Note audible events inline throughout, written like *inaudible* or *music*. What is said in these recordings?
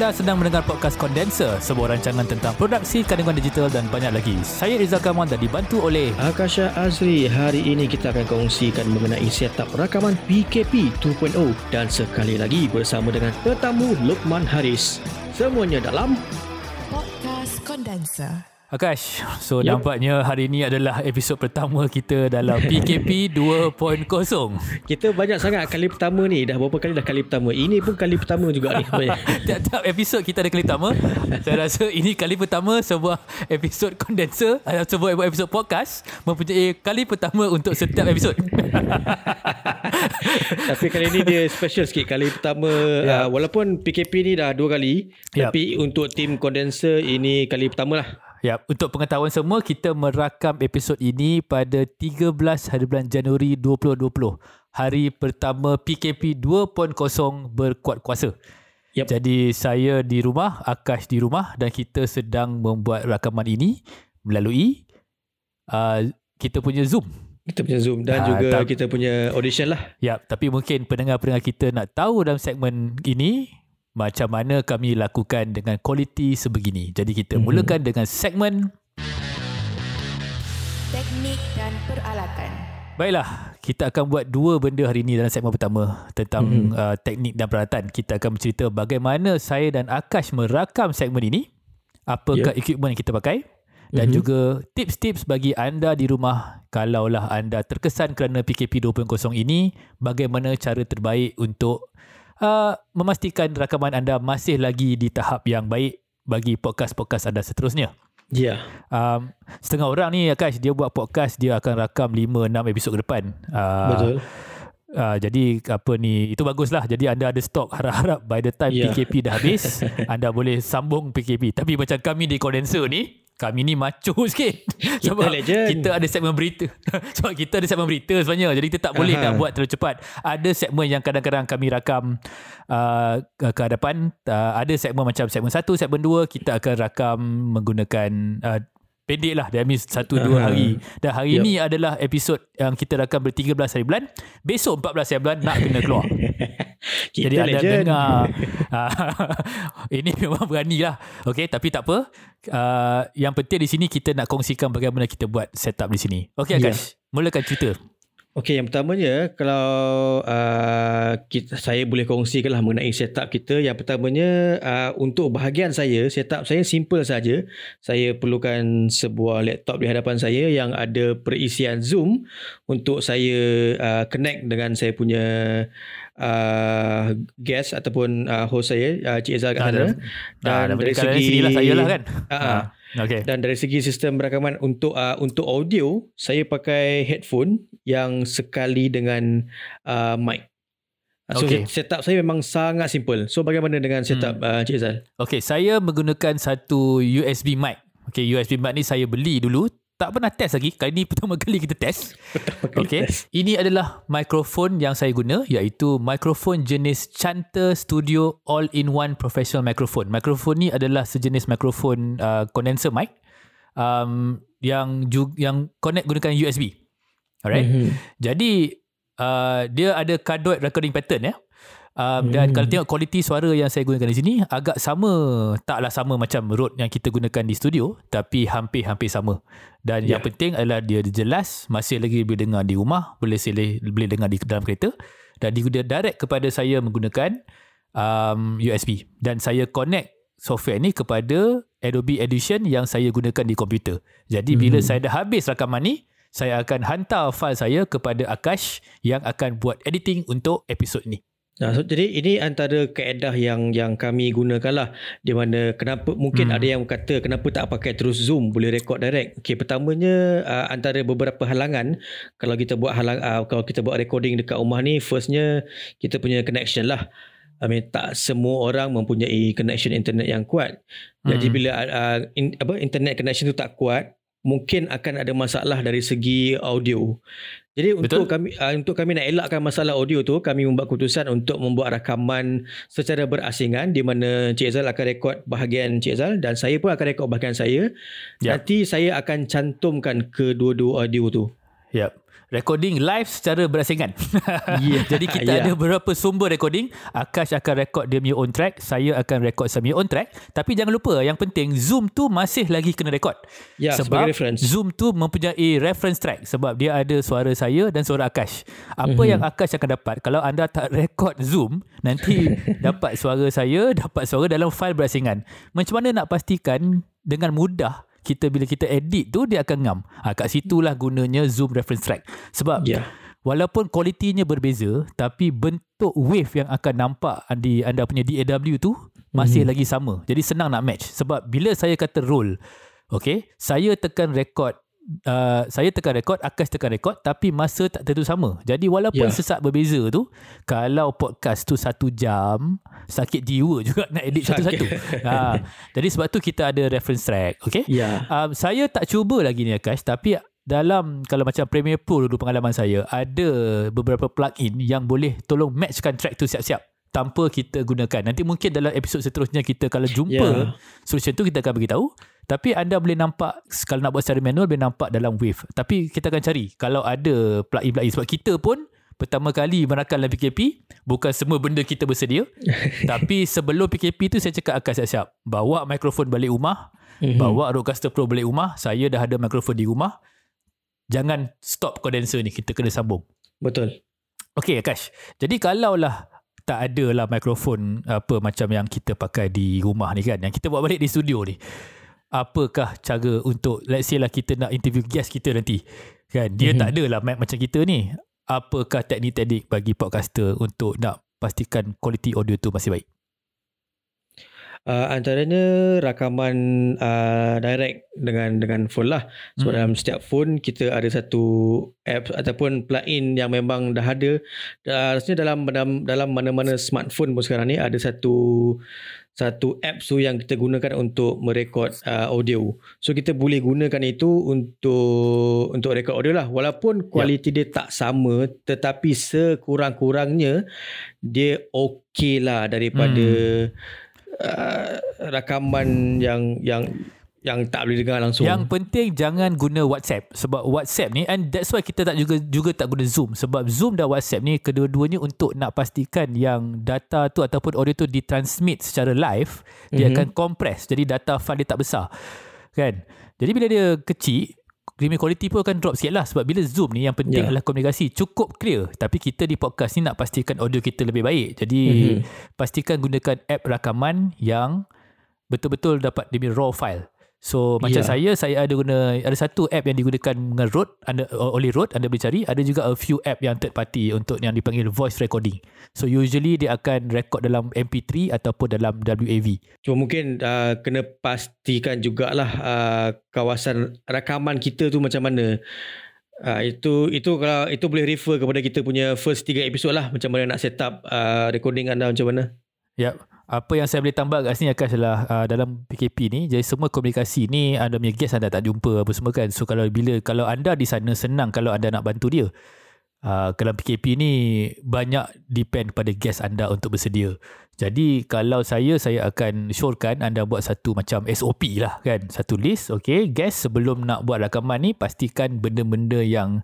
Anda sedang mendengar podcast Kondenser, sebuah rancangan tentang produksi kandungan digital dan banyak lagi. Saya Rizal Kamal dan dibantu oleh Akasha Azri. Hari ini kita akan kongsikan mengenai setup rakaman PKP 2.0 dan sekali lagi bersama dengan tetamu Lukman Haris. Semuanya dalam Podcast Condenser. Akash. So Yup. nampaknya hari ini adalah episod pertama kita dalam *laughs* PKP 2.0. kita banyak sangat kali pertama ni dah berapa kali dah kali pertama. Ini pun kali pertama juga ni. *laughs* Tiap-tiap episod kita ada kali pertama. Saya rasa ini kali pertama sebuah episod kondenser, uh, sebuah episod podcast mempunyai kali pertama untuk setiap episod. *laughs* Tapi kali ni dia special sikit Kali pertama Ya. uh, Walaupun PKP ni dah dua kali Yap. Tapi untuk tim kondenser Ini kali pertama lah Ya, untuk pengetahuan semua, kita merakam episod ini pada 13 hari bulan Januari 2020. Hari pertama PKP 2.0 berkuat kuasa. Yap. Jadi saya di rumah, Akash di rumah dan kita sedang membuat rakaman ini melalui uh, kita punya Zoom. Kita punya Zoom Dan Ah, juga tak- kita punya audition lah Ya, tapi mungkin pendengar-pendengar kita nak tahu dalam segmen ini macam mana kami lakukan dengan kualiti sebegini. Jadi kita Mhm. mulakan dengan segmen Teknik dan peralatan. Baiklah, kita akan buat dua benda hari ini dalam segmen pertama tentang Mhm. mm-hmm. uh, teknik dan peralatan. Kita akan bercerita bagaimana saya dan Akash merakam segmen ini, apakah yeah. equipment yang kita pakai dan Mhm. juga tips-tips bagi anda di rumah kalaulah anda terkesan kerana PKP 2.0 ini, bagaimana cara terbaik untuk uh, memastikan rakaman anda masih lagi di tahap yang baik bagi podcast-podcast anda seterusnya. Ya Um, setengah orang ni Akash dia buat podcast dia akan rakam 5 6 episod ke depan. Uh, Betul Uh, jadi apa ni itu baguslah. Jadi anda ada stok harap-harap by the time Ya. PKP dah habis *laughs* anda boleh sambung PKP. Tapi macam kami di condenser ni kami ni macho *laughs* sikit. Sebab legend. kita ada segmen berita. *laughs* Sebab kita ada segmen berita sebenarnya. Jadi kita tak boleh Aha. nak buat terlalu cepat. Ada segmen yang kadang-kadang kami rakam uh, ke hadapan. Uh, ada segmen macam segmen 1, segmen 2 kita akan rakam menggunakan uh, pendek lah That means satu dua Aha. hari Dan hari Yup. ni adalah episod Yang kita rakam ber-13 hari bulan Besok 14 hari bulan Nak kena keluar *laughs* *laughs* Kita Jadi anda legend dengar *laughs* ah, *laughs* Ini memang berani lah Okay tapi tak apa uh, Yang penting di sini Kita nak kongsikan Bagaimana kita buat setup di sini Okay Ya. Akash Mulakan cerita Okey, yang pertamanya kalau uh, kita, saya boleh kongsikan lah mengenai setup kita. Yang pertamanya uh, untuk bahagian saya, setup saya simple saja. Saya perlukan sebuah laptop di hadapan saya yang ada perisian Zoom untuk saya uh, connect dengan saya punya uh, guest ataupun uh, host saya, uh, Cik kat Ah, sana. Dan dari segi lah saya lah kan Ah, ah. Okay Dan dari segi sistem rakaman untuk uh, untuk audio, saya pakai headphone yang sekali dengan uh, mic. Uh, So Okay. setup saya memang sangat simple. So bagaimana dengan setup hmm. uh, Cik Zal? Okay, saya menggunakan satu USB mic. Okay, USB mic ni saya beli dulu. Tak pernah test lagi. Kali ni *laughs* pertama kali kita test. Okay. Ini adalah mikrofon yang saya guna iaitu mikrofon jenis Chanter Studio All-in-One Professional Microphone. Mikrofon ni adalah sejenis mikrofon uh, condenser mic um, yang ju- yang connect gunakan USB. Alright. Mhm. Jadi uh, dia ada cardioid recording pattern ya. Um, dan Hmm. kalau tengok kualiti suara yang saya gunakan di sini agak sama taklah sama macam Rode yang kita gunakan di studio tapi hampir-hampir sama. Dan yang Ya. penting adalah dia jelas masih lagi boleh dengar di rumah, boleh silih, boleh dengar di dalam kereta dan dia direct kepada saya menggunakan um, USB dan saya connect software ni kepada Adobe Audition yang saya gunakan di komputer. Jadi bila Mhm. saya dah habis rakaman ni saya akan hantar file saya kepada Akash yang akan buat editing untuk episod ni. Nah, so, jadi ini antara kaedah yang yang kami gunakan lah di mana kenapa mungkin Hmm. ada yang kata kenapa tak pakai terus Zoom boleh record direct. Okey, pertamanya uh, antara beberapa halangan kalau kita buat halang uh, kalau kita buat recording dekat rumah ni firstnya kita punya connection lah. I mean tak semua orang mempunyai connection internet yang kuat. Jadi Hmm. bila uh, in, apa internet connection tu tak kuat, mungkin akan ada masalah dari segi audio. Jadi Betul. untuk kami uh, untuk kami nak elakkan masalah audio tu, kami membuat keputusan untuk membuat rakaman secara berasingan di mana Cik Zal akan rekod bahagian Cik Zal dan saya pun akan rekod bahagian saya. Ya. Nanti saya akan cantumkan kedua-dua audio tu. Yep. Recording live secara berasingan. *laughs* Yeah. Jadi kita Yeah. ada beberapa sumber recording. Akash akan record dia punya own track. Saya akan record saya punya own track. Tapi jangan lupa yang penting Zoom tu masih lagi kena record. Ya, sebab. Zoom tu mempunyai reference track sebab dia ada suara saya dan suara Akash. Apa Mhm. yang Akash akan dapat kalau anda tak record Zoom, nanti *laughs* dapat suara saya, dapat suara dalam fail berasingan. Macam mana nak pastikan dengan mudah kita bila kita edit tu dia akan ngam. Ha, kat situlah gunanya Zoom reference track. Sebab Ya. walaupun kualitinya berbeza tapi bentuk wave yang akan nampak di anda punya DAW tu masih lagi sama. Jadi senang nak match sebab bila saya kata roll okay, saya tekan record Uh, saya tekan rekod, Akash tekan rekod tapi masa tak tentu sama. Jadi walaupun Ya. sesak berbeza tu, kalau podcast tu satu jam, sakit jiwa juga nak edit Sakit. satu-satu. *laughs* ha, jadi sebab tu kita ada reference track. Okay? Ya. Um, saya tak cuba lagi ni Akash tapi dalam kalau macam Premiere Pro dulu pengalaman saya ada beberapa plugin yang boleh tolong matchkan track tu siap-siap tanpa kita gunakan. Nanti mungkin dalam episod seterusnya kita kalau jumpa Ya. solution tu kita akan beritahu. Tapi anda boleh nampak kalau nak buat secara manual boleh nampak dalam Wave. Tapi kita akan cari kalau ada plugin-plugin sebab kita pun pertama kali merakam dalam PKP bukan semua benda kita bersedia. *laughs* tapi sebelum PKP tu saya cakap akan siap-siap. Bawa mikrofon balik rumah, Mhm. bawa Rodecaster Pro balik rumah. Saya dah ada mikrofon di rumah. Jangan stop condenser ni, kita kena sambung. Betul. Okey Akash. Jadi kalaulah tak ada lah mikrofon apa macam yang kita pakai di rumah ni kan. Yang kita bawa balik di studio ni. Apakah cara untuk let's say lah kita nak interview guest kita nanti. Kan dia Mhm. tak ada lah mic macam kita ni. Apakah teknik-teknik bagi podcaster untuk nak pastikan kualiti audio tu masih baik? Uh, antaranya rakaman uh, direct dengan dengan phone lah. Sebab Hmm. dalam setiap phone kita ada satu app ataupun plugin yang memang dah ada. Uh, rasanya dalam dalam dalam mana-mana smartphone pun sekarang ni ada satu satu app tu yang kita gunakan untuk merekod uh, audio. So kita boleh gunakan itu untuk untuk rekod audio lah. Walaupun kualiti dia tak sama tetapi sekurang-kurangnya dia okey lah daripada uh, rakaman yang yang yang tak boleh dengar langsung. Yang penting jangan guna WhatsApp. Sebab WhatsApp ni and that's why kita tak juga juga tak guna Zoom. Sebab Zoom dan WhatsApp ni kedua-duanya untuk nak pastikan yang data tu ataupun audio tu ditransmit secara live dia Mhm. akan compress. Jadi data file dia tak besar. Kan? Jadi bila dia kecil Grimmy quality pun akan drop sikit lah sebab bila Zoom ni yang penting Ya. adalah komunikasi cukup clear tapi kita di podcast ni nak pastikan audio kita lebih baik jadi Mhm. pastikan gunakan app rakaman yang betul-betul dapat punya raw file So macam Ya. saya saya ada guna ada satu app yang digunakan dengan Rode anda oleh Rode anda boleh cari ada juga a few app yang third party untuk yang dipanggil voice recording. So usually dia akan record dalam MP3 ataupun dalam WAV. Cuma mungkin uh, kena pastikan jugalah uh, kawasan rakaman kita tu macam mana. Uh, itu itu kalau itu boleh refer kepada kita punya first tiga episod lah macam mana nak set up uh, recording anda macam mana. Yep. Apa yang saya boleh tambah kat sini Akash adalah uh, dalam PKP ni jadi semua komunikasi ni anda punya guest anda tak jumpa apa semua kan. So kalau bila kalau anda di sana senang kalau anda nak bantu dia. Uh, dalam PKP ni banyak depend pada guest anda untuk bersedia. Jadi kalau saya saya akan syorkan anda buat satu macam SOP lah kan. Satu list okay guest sebelum nak buat rakaman ni pastikan benda-benda yang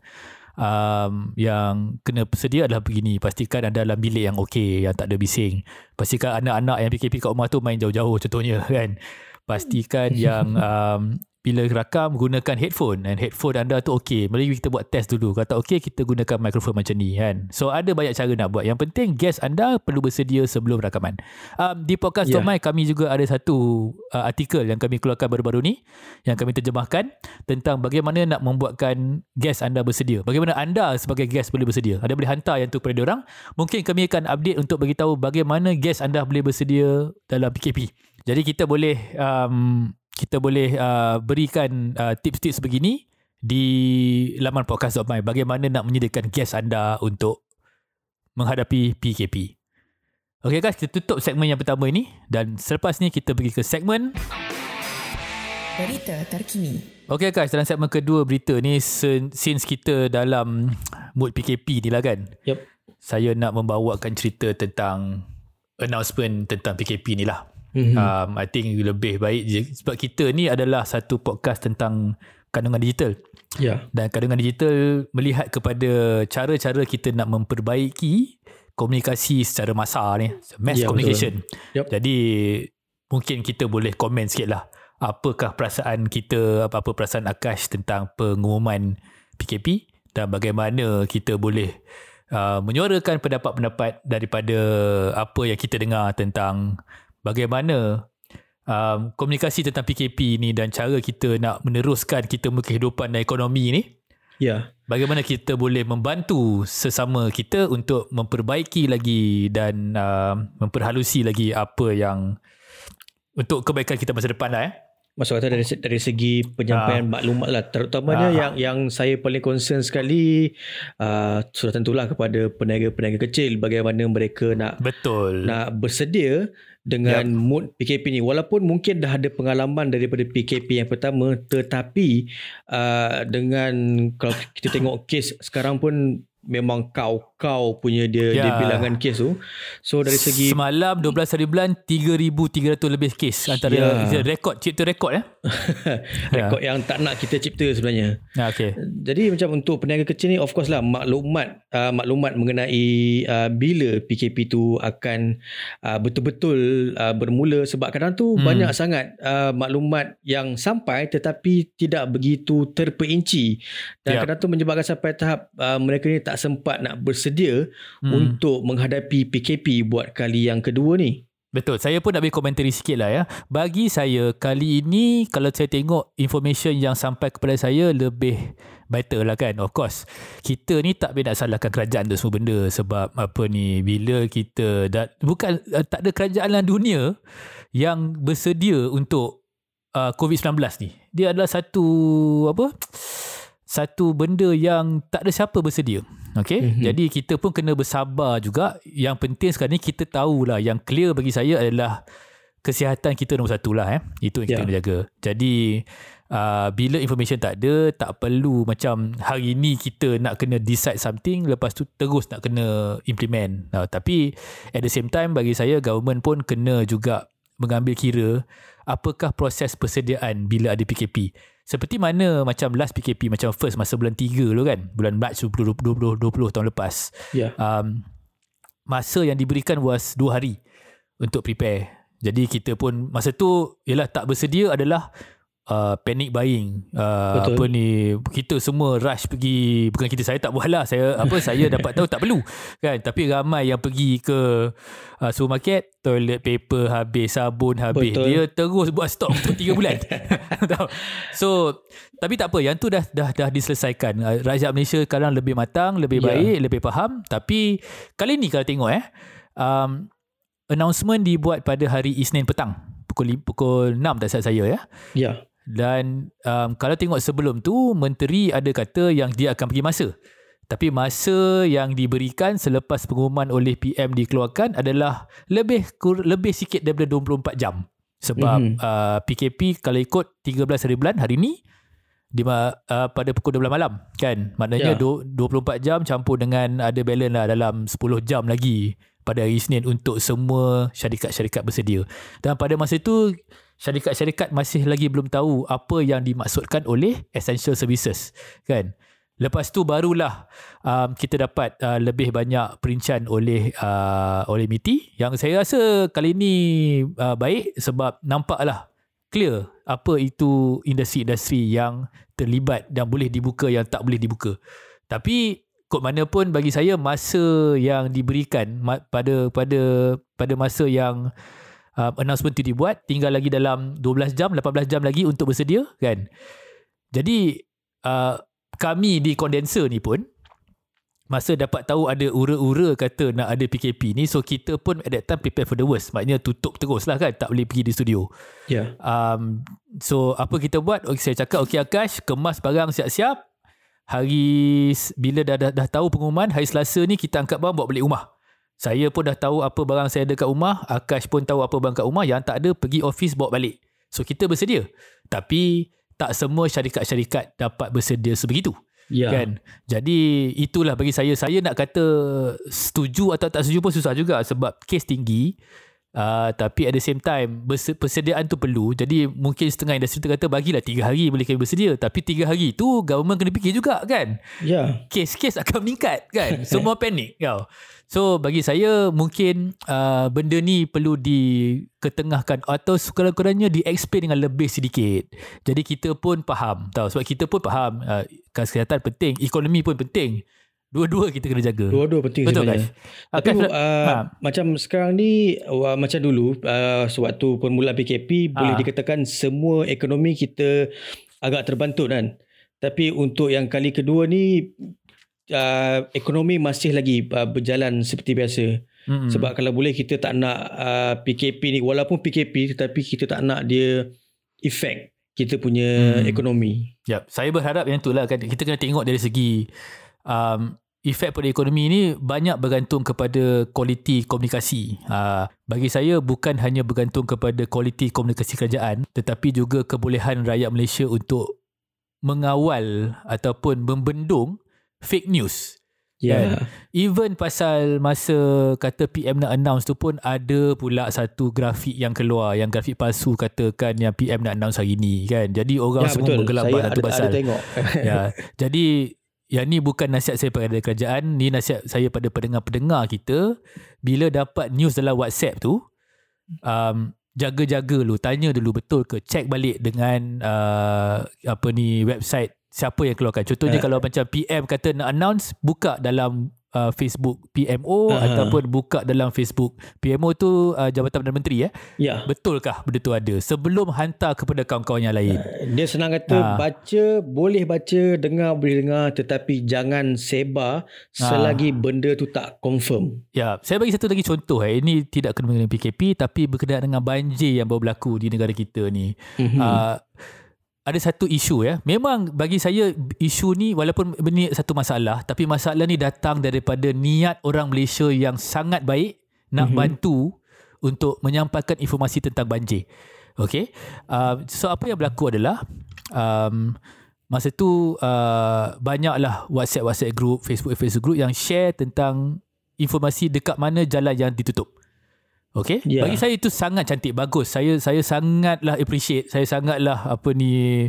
um, yang kena sedia adalah begini. Pastikan anda dalam bilik yang okey yang tak ada bising. Pastikan anak-anak yang PKP kat rumah tu main jauh-jauh contohnya *laughs* kan? Pastikan *laughs* yang um, bila rakam gunakan headphone. Dan headphone anda tu okey mari kita buat test dulu. Kalau tak okey kita gunakan mikrofon macam ni kan? So ada banyak cara nak buat. Yang penting guest anda perlu bersedia sebelum rakaman. Um, di podcast yeah. Tomai kami juga ada satu uh, artikel yang kami keluarkan baru-baru ni yang kami terjemahkan tentang bagaimana nak membuatkan guest anda bersedia. Bagaimana anda sebagai guest boleh bersedia? Anda boleh hantar yang tu kepada orang. Mungkin kami akan update untuk beritahu bagaimana guest anda boleh bersedia dalam PKP jadi kita boleh um, kita boleh uh, berikan uh, tips-tips begini di laman podcast.my bagaimana nak menyediakan guest anda untuk menghadapi PKP. Okey guys, kita tutup segmen yang pertama ini dan selepas ni kita pergi ke segmen Berita terkini. Okey guys, dalam segmen kedua berita ni since kita dalam mood PKP ni lah kan. Yep. Saya nak membawakan cerita tentang announcement tentang PKP ni lah. Mm-hmm. Um, I think lebih baik je sebab kita ni adalah satu podcast tentang kandungan digital. Ya. Dan kandungan digital melihat kepada cara-cara kita nak memperbaiki komunikasi secara masa ni. Mass Ya, communication. Yup. Jadi mungkin kita boleh komen sikit lah. Apakah perasaan kita, apa-apa perasaan Akash tentang pengumuman PKP dan bagaimana kita boleh uh, menyuarakan pendapat-pendapat daripada apa yang kita dengar tentang bagaimana um, komunikasi tentang PKP ni dan cara kita nak meneruskan kita punya kehidupan dan ekonomi ni Ya. bagaimana kita boleh membantu sesama kita untuk memperbaiki lagi dan uh, memperhalusi lagi apa yang untuk kebaikan kita masa depan lah eh. Masuk kata dari dari segi penyampaian maklumat lah terutamanya Ah. yang yang saya paling concern sekali uh, sudah tentulah kepada peniaga-peniaga kecil bagaimana mereka nak Betul. nak bersedia dengan yep. mood PKP ni walaupun mungkin dah ada pengalaman daripada PKP yang pertama tetapi uh, dengan kalau kita tengok kes sekarang pun memang kau-kau punya dia Ya. dia bilangan kes tu so dari segi Semalam 12 hari bulan 3,300 lebih kes antara Ya. rekod cipta rekod eh. *laughs* rekod yang tak nak kita cipta sebenarnya Ha, okay. Jadi macam untuk peniaga kecil ni of course lah maklumat uh, maklumat mengenai uh, bila PKP tu akan uh, betul-betul uh, bermula sebab kadang tu Hmm. banyak sangat uh, maklumat yang sampai tetapi tidak begitu terperinci dan Yap. kadang tu menyebabkan sampai tahap uh, mereka ni tak sempat nak bersedia Hmm. untuk menghadapi PKP buat kali yang kedua ni. Betul. Saya pun nak beri komentari sikit lah ya. Bagi saya kali ini kalau saya tengok information yang sampai kepada saya lebih better lah kan. Of course. Kita ni tak boleh nak salahkan kerajaan tu semua benda sebab apa ni bila kita dah, bukan uh, tak ada kerajaan dalam dunia yang bersedia untuk uh, COVID-19 ni. Dia adalah satu apa? Satu benda yang tak ada siapa bersedia. Okay? Mhm. Mm-hmm. Jadi kita pun kena bersabar juga. Yang penting sekarang ni kita tahulah yang clear bagi saya adalah kesihatan kita nombor satu lah. Eh. Itu yang kita Ya. kena jaga. Jadi uh, bila information tak ada, tak perlu macam hari ni kita nak kena decide something, lepas tu terus nak kena implement. Uh, tapi at the same time bagi saya government pun kena juga mengambil kira apakah proses persediaan bila ada PKP. Seperti mana macam last PKP macam first masa bulan 3 dulu kan, bulan Mac 2020, 2020 tahun lepas. Ya. Um, masa yang diberikan was 2 hari untuk prepare. Jadi kita pun masa tu ialah tak bersedia adalah uh, panic buying. Uh, Betul. apa ni kita semua rush pergi bukan kita saya tak buat lah saya apa *laughs* saya dapat tahu tak perlu kan tapi ramai yang pergi ke uh, supermarket toilet paper habis sabun habis Betul. dia terus buat stok untuk 3 bulan. *laughs* So tapi tak apa yang tu dah dah dah diselesaikan. Uh, Rakyat Malaysia sekarang lebih matang, lebih Ya. baik, lebih faham tapi kali ni kalau tengok eh um, announcement dibuat pada hari Isnin petang pukul pukul 6 tak saya ya. Ya. Dan um, kalau tengok sebelum tu menteri ada kata yang dia akan pergi masa. Tapi masa yang diberikan selepas pengumuman oleh PM dikeluarkan adalah lebih kur, lebih sikit daripada 24 jam. Sebab Mhm. mm-hmm. uh, PKP kalau ikut 13 hari bulan hari ni di uh, pada pukul 12 malam kan. Maknanya Ya. du- 24 jam campur dengan ada balance lah dalam 10 jam lagi pada hari Isnin untuk semua syarikat-syarikat bersedia. Dan pada masa itu syarikat-syarikat masih lagi belum tahu apa yang dimaksudkan oleh essential services kan. Lepas tu barulah um, kita dapat uh, lebih banyak perincian oleh uh, oleh MITI yang saya rasa kali ini uh, baik sebab nampaklah clear apa itu industri-industri yang terlibat dan boleh dibuka yang tak boleh dibuka. Tapi kod mana pun bagi saya masa yang diberikan pada pada pada masa yang uh, announcement itu dibuat tinggal lagi dalam 12 jam 18 jam lagi untuk bersedia kan. Jadi uh, kami di kondenser ni pun masa dapat tahu ada ura-ura kata nak ada PKP ni so kita pun at that time prepare for the worst. Maknanya tutup terus lah kan tak boleh pergi di studio. Ya. um, so apa kita buat? Okay, saya cakap okey Akash kemas barang siap-siap. Hari bila dah, dah dah tahu pengumuman hari Selasa ni kita angkat barang bawa balik rumah saya pun dah tahu apa barang saya ada kat rumah Akash pun tahu apa barang kat rumah yang tak ada pergi office bawa balik. So kita bersedia. Tapi tak semua syarikat-syarikat dapat bersedia sebegitu. Ya. kan? Jadi itulah bagi saya. Saya nak kata setuju atau tak setuju pun susah juga sebab kes tinggi Uh, tapi at the same time persediaan tu perlu. Jadi mungkin setengah industri tu kata bagilah 3 hari boleh kami bersedia. Tapi 3 hari tu government kena fikir juga kan? Ya. kes-kes akan meningkat kan? *laughs* Semua panik kau. So bagi saya mungkin uh, benda ni perlu diketengahkan atau sekurang-kurangnya di-explain dengan lebih sedikit. Jadi kita pun faham tahu sebab kita pun faham uh, kesihatan penting ekonomi pun penting dua-dua kita kena jaga Dua-dua penting Betul, sebenarnya. Akash? Tapi Akash, uh, ha. macam sekarang ni uh, macam dulu uh, sewaktu permulaan PKP boleh Ha. dikatakan semua ekonomi kita agak terbantut kan. Tapi untuk yang kali kedua ni uh, ekonomi masih lagi uh, berjalan seperti biasa. Mm-mm. Sebab kalau boleh kita tak nak uh, PKP ni walaupun PKP tetapi kita tak nak dia efek kita punya Hmm. ekonomi. Yep. Saya berharap yang itulah kan kita kena tengok dari segi um, efek pada ekonomi ni banyak bergantung kepada kualiti komunikasi. Uh, bagi saya bukan hanya bergantung kepada kualiti komunikasi kerajaan tetapi juga kebolehan rakyat Malaysia untuk mengawal ataupun membendung fake news. Ya. Even pasal masa kata PM nak announce tu pun ada pula satu grafik yang keluar yang grafik palsu katakan yang PM nak announce hari ni kan. Jadi orang Ya semua betul. bergelabah Saya satu pasal. ada tengok. ya. *laughs* Jadi yang ni bukan nasihat saya pada kerajaan, ni nasihat saya pada pendengar-pendengar kita bila dapat news dalam WhatsApp tu um, jaga-jaga dulu, tanya dulu betul ke, check balik dengan uh, apa ni website siapa yang keluarkan. Contohnya Ah. kalau macam PM kata nak announce, buka dalam uh, Facebook PMO Ah. ataupun buka dalam Facebook PMO tu uh, Jabatan Perdana Menteri eh. ya. Betulkah benda tu ada sebelum hantar kepada kawan-kawan yang lain? Dia senang kata Ha. baca boleh baca dengar boleh dengar tetapi jangan sebar selagi benda tu tak confirm. Ya, saya bagi satu lagi contoh eh. Ini tidak kena mengenai PKP tapi berkenaan dengan banjir yang baru berlaku di negara kita ni. Mm-hmm. Uh, ada satu isu ya. Memang bagi saya isu ni walaupun ini satu masalah tapi masalah ni datang daripada niat orang Malaysia yang sangat baik nak Mhm. bantu untuk menyampaikan informasi tentang banjir. Okay. Uh, so apa yang berlaku adalah um, masa tu uh, banyaklah WhatsApp WhatsApp group, Facebook Facebook group yang share tentang informasi dekat mana jalan yang ditutup. Okay. Ya. Bagi saya itu sangat cantik, bagus. Saya saya sangatlah appreciate. Saya sangatlah apa ni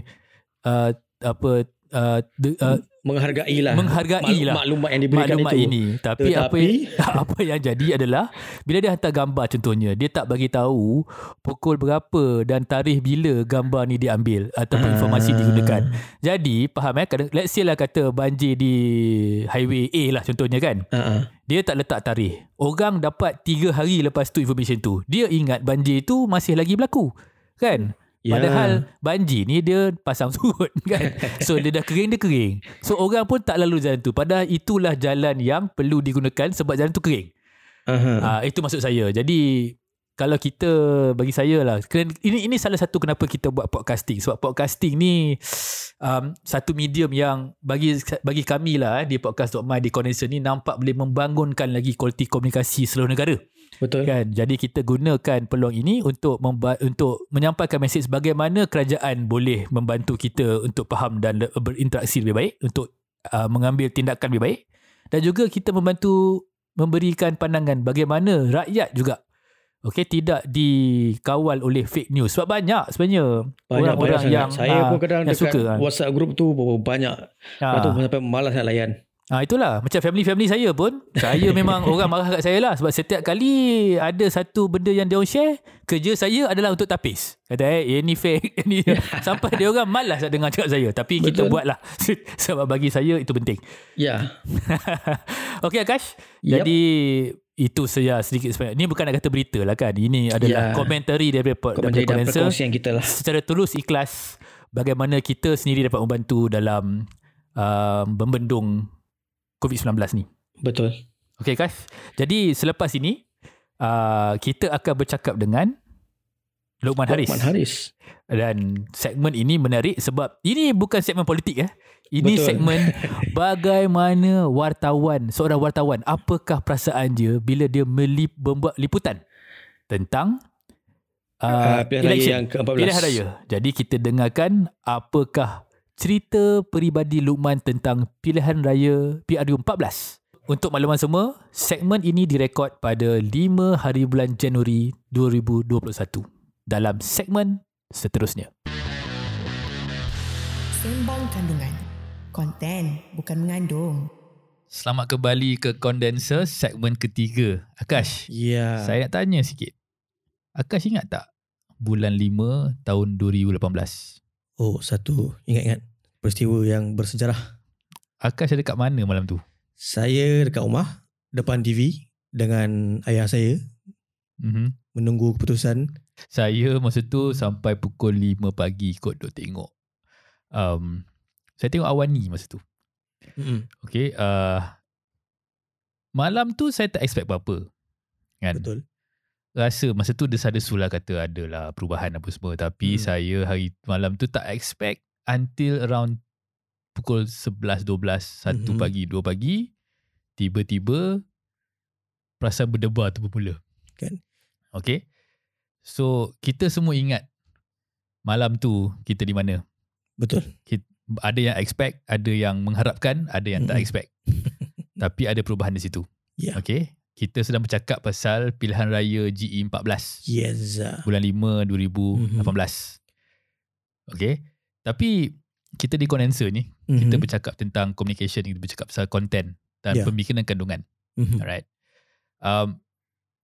uh, apa uh, de, uh, Menghargai lah Menghargai lah maklumat yang diberikan maklumat itu. ini. Tapi, apa Tetapi- *laughs* apa yang jadi adalah bila dia hantar gambar contohnya, dia tak bagi tahu pukul berapa dan tarikh bila gambar ni diambil ataupun Ah. informasi digunakan. Jadi faham eh let's say lah kata banjir di highway A lah contohnya kan. Ha Dia tak letak tarikh. Orang dapat 3 hari lepas tu information tu. Dia ingat banjir tu masih lagi berlaku. Kan? Ya. Padahal banjir ni dia pasang surut *laughs* kan. So dia dah kering dia kering. So orang pun tak lalu jalan tu. Padahal itulah jalan yang perlu digunakan sebab jalan tu kering. Aha. Ah itu maksud saya. Jadi kalau kita bagi saya lah ini ini salah satu kenapa kita buat podcasting sebab podcasting ni um, satu medium yang bagi bagi kami lah eh, di podcast.my di Condenser ni nampak boleh membangunkan lagi kualiti komunikasi seluruh negara Betul. kan jadi kita gunakan peluang ini untuk memba- untuk menyampaikan mesej bagaimana kerajaan boleh membantu kita untuk faham dan le- berinteraksi lebih baik untuk uh, mengambil tindakan lebih baik dan juga kita membantu memberikan pandangan bagaimana rakyat juga okey tidak dikawal oleh fake news sebab banyak sebenarnya Banyak, orang-orang banyak yang sangat. Saya ah, pun kadang yang dekat suka kan. WhatsApp group tu banyak. Ah. Tu sampai malas nak layan. Ah itulah macam family-family saya pun saya memang *laughs* orang marah kat saya lah sebab setiap kali ada satu benda yang dia share kerja saya adalah untuk tapis kata eh ini fake *laughs* ini *laughs* sampai dia orang malas nak dengar cakap saya tapi kita Betul. buatlah sebab bagi saya itu penting Ya. Okey Akash Yep. jadi itu saja sedikit sebanyak. Ini bukan nak kata berita lah kan. Ini adalah Ya. komentari daripada, Kau daripada dalam Condenser perkongsian kita lah. secara tulus ikhlas bagaimana kita sendiri dapat membantu dalam uh, membendung COVID-19 ni. Betul. Okey Akash. Jadi selepas ini uh, kita akan bercakap dengan Lokman Haris. Lokman Haris. Dan segmen ini menarik sebab ini bukan segmen politik eh. Ini Betul. segmen *laughs* bagaimana wartawan, seorang wartawan, apakah perasaan dia bila dia melip, membuat liputan tentang Ah, uh, pilihan raya yang ke-14. Pilihan raya. Jadi kita dengarkan apakah cerita peribadi Luqman tentang pilihan raya PRU 14. Untuk makluman semua, segmen ini direkod pada 5 hari bulan Januari 2021 dalam segmen seterusnya. Sembang kandungan. Konten bukan mengandung. Selamat kembali ke Condenser segmen ketiga. Akash, Ya. saya nak tanya sikit. Akash ingat tak bulan 5 tahun 2018? Oh, satu. Ingat-ingat. Peristiwa yang bersejarah. Akash ada kat mana malam tu? Saya dekat rumah, depan TV dengan ayah saya Mm-hmm. menunggu keputusan. Saya masa tu sampai pukul 5 pagi kot duk tengok. Um, saya tengok Awani masa tu. Mm-mm. Okay. Uh, malam tu saya tak expect apa-apa. Kan? Betul. Rasa masa tu desada-desu lah kata adalah perubahan apa semua. Tapi Hmm. saya hari malam tu tak expect until around pukul 11, 12, 1 Mhm. pagi, 2 pagi. Tiba-tiba perasaan berdebar tu bermula. Kan. Okay. So kita semua ingat malam tu kita di mana. Betul. Ada yang expect, ada yang mengharapkan, ada yang tak Mhm. expect. *laughs* Tapi ada perubahan di situ. Ya. Okay. Kita sedang bercakap pasal pilihan raya GE14 Yes. bulan 5 2018. Okay. Tapi kita di condenser ni, Mm-hmm. kita bercakap tentang communication, kita bercakap pasal content dan Ya. pemikiran kandungan. mm-hmm. Alright. Um,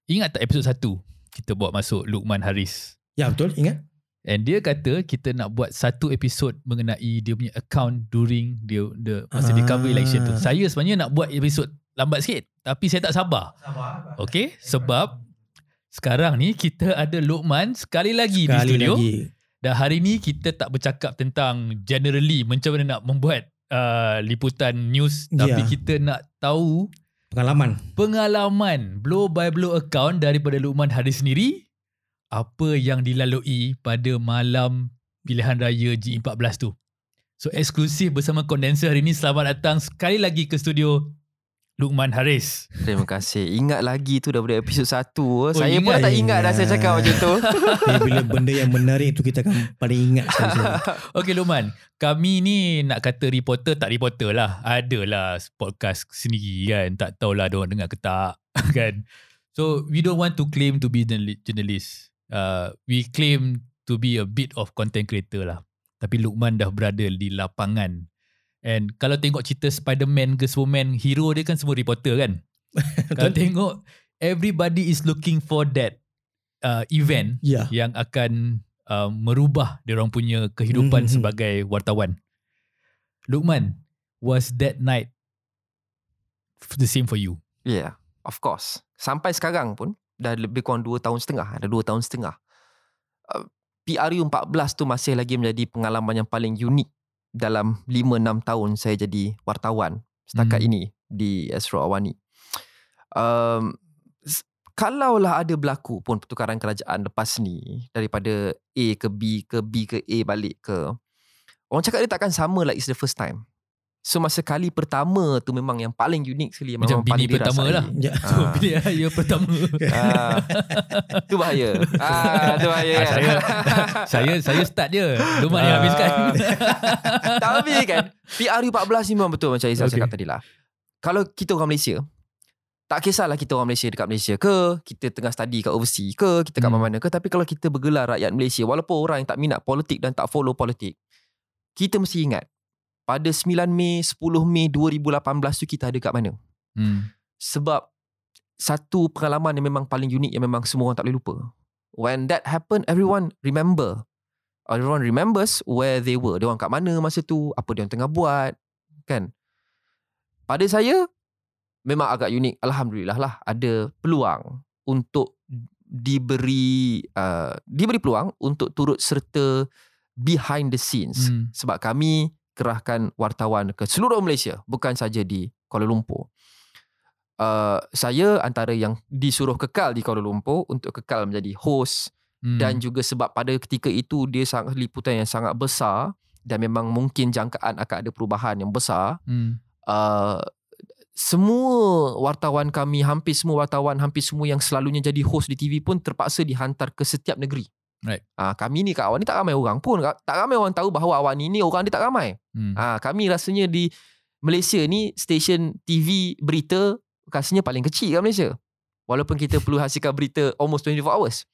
ingat tak episod 1 kita buat masuk Lukman Haris Ya, betul. Ingat? and dia kata kita nak buat satu episod mengenai dia punya account during dia dia masa dia cover Ah. election tu. Saya sebenarnya nak buat episod lambat sikit tapi saya tak sabar. Okay sebab sekarang ni kita ada Lukman sekali lagi di Sekali studio lagi. dan hari ni kita tak bercakap tentang generally macam mana nak membuat uh, liputan news tapi Ya. kita nak tahu Pengalaman. pengalaman blow by blow account daripada Luqman Haris sendiri apa yang dilalui pada malam pilihan raya G14 tu. So eksklusif bersama kondenser hari ini selamat datang sekali lagi ke studio Luqman Haris. Terima kasih. Ingat lagi tu daripada episod 1. Oh, saya ingat? pun tak ingat dah saya cakap macam tu. Jadi *laughs* bila benda yang menarik tu kita akan paling ingat. *laughs* Okey Luqman, kami ni nak kata reporter tak reporter lah. Adalah podcast sendiri kan. Tak tahulah dia orang dengar ke tak *laughs* kan. So we don't want to claim to be journali- journalist. Uh, we claim to be a bit of content creator lah. Tapi Luqman dah berada di lapangan. And kalau tengok cerita Spider-Man ke Superman, hero dia kan semua reporter kan. *laughs* kalau tengok everybody is looking for that uh, event Ya. yang akan uh, merubah dia orang punya kehidupan Mhm. sebagai wartawan. Lukman, was that night the same for you? yeah, of course. Sampai sekarang pun dah lebih kurang 2 tahun setengah. Dah 2 tahun setengah. Uh, PRU 14 tu masih lagi menjadi pengalaman yang paling unik dalam 5-6 tahun saya jadi wartawan setakat Hmm. ini di Astro Awani. Um, kalaulah ada berlaku pun pertukaran kerajaan lepas ni daripada A ke B ke B ke A balik ke orang cakap dia takkan sama like it's the first time. So masa kali pertama tu memang yang paling unik sekali yang Macam memang paling bini pertama lah. Ya. So, Ah. pilihan raya pertama. Ah, tu bahaya. Ah, tu bahaya. Ah, kan? saya *laughs* saya saya start je. Lukman yang Ah. habiskan. *laughs* Tapi kan PRU 14 ni memang betul macam Okay. okay. cakap tadi lah. Kalau kita orang Malaysia, tak kisahlah kita orang Malaysia dekat Malaysia ke, kita tengah study kat overseas ke, kita kat Hmm. mana-mana ke, tapi kalau kita bergelar rakyat Malaysia, walaupun orang yang tak minat politik dan tak follow politik, kita mesti ingat, pada 9 Mei, 10 Mei 2018 tu kita ada kat mana? Hmm. Sebab satu pengalaman yang memang paling unik yang memang semua orang tak boleh lupa. When that happened, everyone remember. Everyone remembers where they were. Dia orang kat mana masa tu, apa dia orang tengah buat, kan? Pada saya, memang agak unik. Alhamdulillah lah, ada peluang untuk diberi uh, diberi peluang untuk turut serta behind the scenes. Hmm. Sebab kami kerahkan wartawan ke seluruh Malaysia, bukan saja di Kuala Lumpur. Uh, saya antara yang disuruh kekal di Kuala Lumpur untuk kekal menjadi host Hmm. dan juga sebab pada ketika itu dia sangat liputan yang sangat besar dan memang mungkin jangkaan akan ada perubahan yang besar hmm. uh, semua wartawan kami hampir semua wartawan hampir semua yang selalunya jadi host di TV pun terpaksa dihantar ke setiap negeri Right. Ah, kami ni kat awal ni tak ramai orang pun tak ramai orang tahu bahawa awal ni ni orang dia tak ramai Hmm. Ah, kami rasanya di Malaysia ni stesen TV berita kasnya paling kecil kat Malaysia. Walaupun kita perlu hasilkan berita almost 24 hours.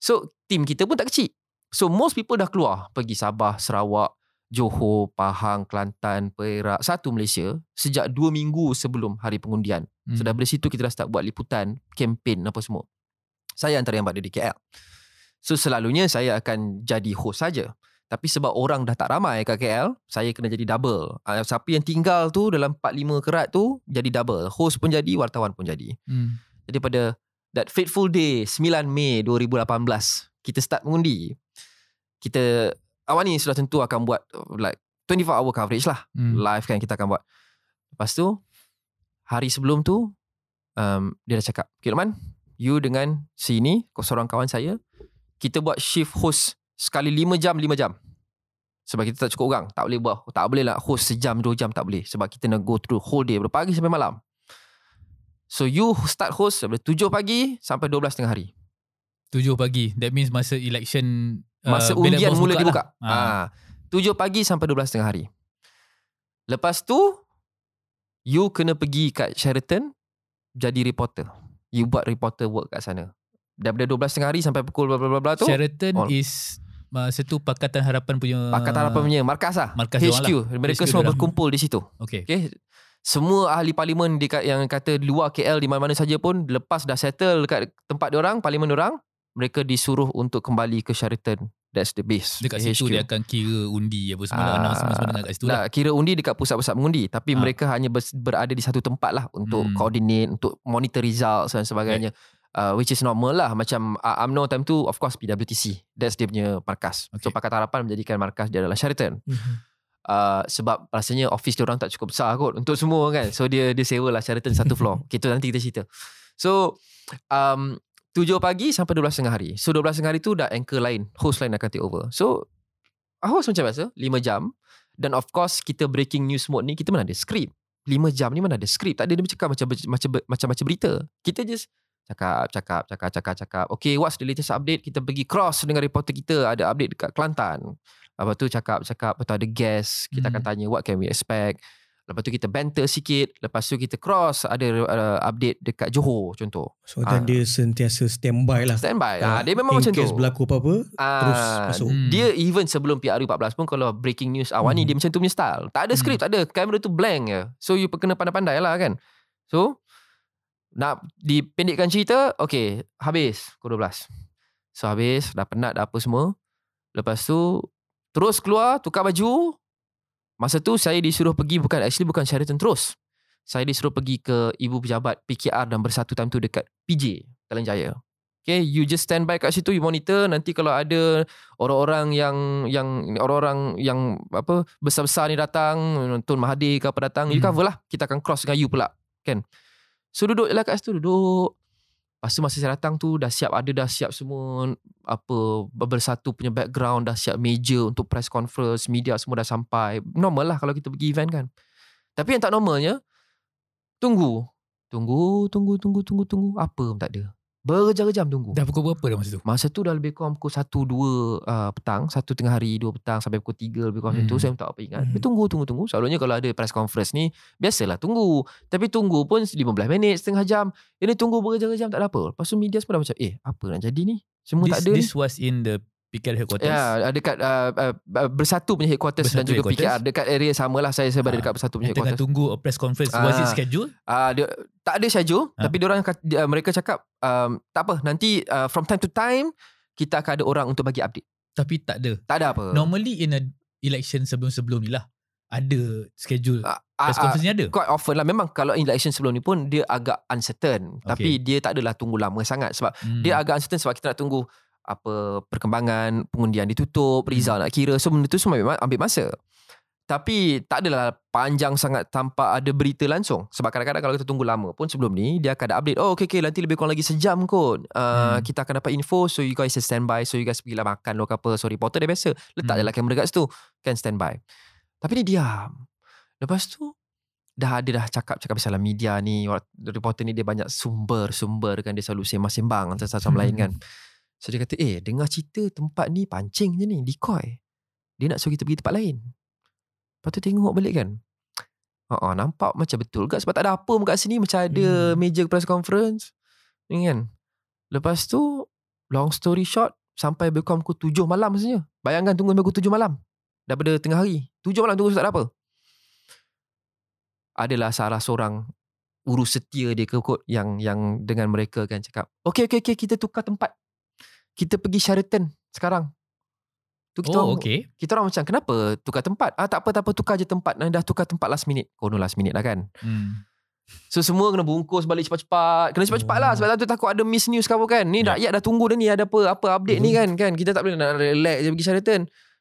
So team kita pun tak kecil. So most people dah keluar pergi Sabah, Sarawak, Johor, Pahang, Kelantan, Perak, satu Malaysia sejak dua minggu sebelum hari pengundian. Hmm. So dari situ kita dah start buat liputan, kempen apa semua. Saya antara yang berada di KL. So selalunya saya akan jadi host saja. Tapi sebab orang dah tak ramai kat KL, saya kena jadi double. Uh, siapa yang tinggal tu dalam 4-5 kerat tu jadi double. Host pun jadi, wartawan pun jadi. Hmm. Jadi pada that fateful day 9 Mei 2018, kita start mengundi. Kita awal ni sudah tentu akan buat like 24 hour coverage lah. Hmm. Live kan kita akan buat. Lepas tu, hari sebelum tu, um, dia dah cakap, Okay Lukman, you dengan si ni, seorang kawan saya, kita buat shift host sekali 5 jam 5 jam. Sebab kita tak cukup orang. Tak boleh buat. Tak boleh lah host sejam 2 jam tak boleh. Sebab kita nak go through whole day dari pagi sampai malam. So you start host dari 7 pagi sampai 12 tengah hari. 7 pagi. That means masa election uh, masa undian mula buka dibuka. lah. ha. 7 pagi sampai 12 tengah hari. Lepas tu you kena pergi kat Sheraton jadi reporter. You buat reporter work kat sana daripada 12 tengah hari sampai pukul bla bla bla tu Sheraton all. is Masa tu Pakatan Harapan punya Pakatan Harapan punya markas lah markas HQ lah. Mereka HQ semua berkumpul di situ okay. okay. Semua ahli parlimen dekat yang kata luar KL di mana-mana saja pun Lepas dah settle dekat tempat orang Parlimen orang Mereka disuruh untuk kembali ke Sheraton That's the base Dekat situ HQ. dia akan kira undi apa semua uh, semua dengan kat situ lah. Kira undi dekat pusat-pusat mengundi Tapi uh. mereka hanya berada di satu tempat lah Untuk hmm. coordinate Untuk monitor results dan sebagainya okay uh, which is normal lah. Macam uh, UMNO time tu of course PWTC that's dia punya markas. Okay. so Pakatan Harapan menjadikan markas dia adalah Sheraton. Mm-hmm. uh, sebab rasanya office dia orang tak cukup besar kot untuk semua kan. So dia dia sewa lah Sheraton satu floor. *laughs* Kita nanti kita cerita. So um, 7 pagi sampai 12 tengah hari. So 12 tengah hari tu dah anchor lain host lain akan take over. So host macam biasa 5 jam. Dan of course kita breaking news mode ni kita mana ada script. 5 jam ni mana ada script. Tak ada dia cakap macam macam macam macam berita. Kita just cakap cakap cakap cakap cakap. Okay what's the latest update? Kita pergi cross dengan reporter kita. Ada update dekat Kelantan. Lepas tu cakap cakap. Lepas tu ada guest. Kita hmm. akan tanya what can we expect? Lepas tu kita banter sikit. Lepas tu kita cross ada uh, update dekat Johor contoh. So dan uh, dia sentiasa standby lah. Standby. Uh, dia memang macam tu in case berlaku apa-apa uh, terus masuk. hmm. dia even sebelum PRU 14 pun kalau breaking news awal hmm. ni dia macam tu punya style. Tak ada hmm. script tak ada. Kamera tu blank je. So you kena pandai-pandai lah kan. So nak dipendekkan cerita Okay Habis Pukul 12 So habis Dah penat dah apa semua. Lepas tu Terus keluar Tukar baju. Masa tu saya disuruh pergi Bukan actually bukan Sheraton terus. Saya disuruh pergi ke Ibu pejabat PKR dan bersatu time tu Dekat PJ Kalian Jaya. Okay You just stand by kat situ You monitor. Nanti kalau ada Orang-orang yang Yang Orang-orang yang Apa Besar-besar ni datang Tun Mahathir ke apa datang hmm. You cover lah. Kita akan cross dengan you pula Kan So duduk je lah kat situ Duduk. Lepas tu masa saya datang tu Dah siap Ada dah siap semua Apa Bersatu punya background Dah siap meja Untuk press conference Media semua dah sampai. Normal lah Kalau kita pergi event kan. Tapi yang tak normalnya Tunggu Tunggu Tunggu Tunggu Tunggu Tunggu. Apa pun tak ada Berjam-jam tunggu. Dah pukul berapa dah masa tu? Masa tu dah lebih kurang pukul 1, 2 uh, petang. 1 tengah hari, 2 petang sampai pukul 3 lebih kurang hmm. macam tu. Saya tak apa ingat. Hmm. tunggu, tunggu, tunggu. Selalunya kalau ada press conference ni, biasalah tunggu. Tapi tunggu pun 15 minit, setengah jam. Ini tunggu berjam-jam tak ada apa. Lepas tu media semua dah macam, eh apa nak jadi ni? Semua this, tak ada this ni. was in the PKR headquarters. Ya, dekat uh, uh, Bersatu punya headquarters bersatu dan juga headquarters. PKR dekat area sama lah saya saya berada dekat Bersatu punya headquarters. Tengah tunggu press conference was it schedule? Ah, uh, dia, tak ada schedule ha? tapi orang uh, mereka cakap um, tak apa nanti uh, from time to time kita akan ada orang untuk bagi update. Tapi tak ada. Tak ada apa. Normally in a election sebelum-sebelum ni lah ada schedule uh, press conference ni ada quite often lah memang kalau election sebelum ni pun dia agak uncertain okay. tapi dia tak adalah tunggu lama sangat sebab hmm. dia agak uncertain sebab kita nak tunggu apa perkembangan pengundian ditutup result hmm. nak kira so benda tu semua memang ambil masa tapi tak adalah panjang sangat tanpa ada berita langsung sebab kadang-kadang kalau kita tunggu lama pun sebelum ni dia akan ada update oh okay, okay nanti lebih kurang lagi sejam kot uh, hmm. kita akan dapat info so you guys stand by so you guys pergilah makan lo ke apa so reporter dia biasa letak hmm. je lah kamera kat situ kan stand by tapi dia diam lepas tu dah ada dah cakap-cakap misalnya media ni reporter ni dia banyak sumber-sumber kan dia selalu sembang-sembang antara satu sama hmm. lain kan So dia kata eh dengar cerita tempat ni pancing je ni decoy. Dia nak suruh kita pergi tempat lain. Lepas tu tengok balik kan. Ha, nampak macam betul ke sebab tak ada apa pun kat sini macam ada Hmm. major press conference. Ni kan. Lepas tu long story short sampai Beckham pukul 7 malam rasanya. Bayangkan tunggu sampai pukul 7 malam. Daripada tengah hari. 7 malam tunggu tak ada apa. Adalah salah seorang urus setia dia ke kot yang yang dengan mereka kan cakap, "Okey okey okey kita tukar tempat. Kita pergi Sheraton sekarang." Tu kita Oh, orang, okay. kita orang macam kenapa tukar tempat? Ah tak apa tak apa tukar je tempat. Nah, dah tukar tempat last minute. Kono last minute lah kan. Hmm. So semua kena bungkus balik cepat-cepat. Kena cepat-cepat lah sebab tu takut ada miss news ke apa kan. Ni Ya. rakyat dah tunggu dah ni ada apa apa update ni kan kan. Kita tak boleh nak relax je pergi Sheraton.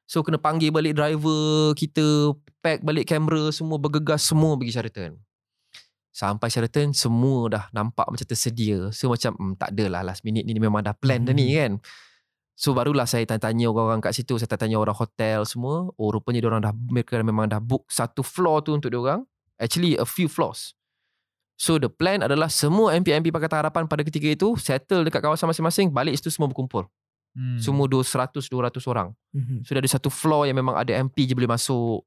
So kena panggil balik driver kita, pack balik kamera semua bergegas semua pergi Sheraton. Sampai Sheraton semua dah nampak macam tersedia. So macam hmm, tak adalah last minute ni memang dah plan dah ni kan. So barulah saya tanya-tanya orang-orang kat situ, saya tanya orang hotel semua. Oh rupanya diorang dah mereka memang dah book satu floor tu untuk diorang. Actually a few floors. So the plan adalah semua MP-MP Pakatan Harapan pada ketika itu settle dekat kawasan masing-masing, balik situ semua berkumpul. Hmm. Semua 200 200 orang. Mhm. So dia ada satu floor yang memang ada MP je boleh masuk.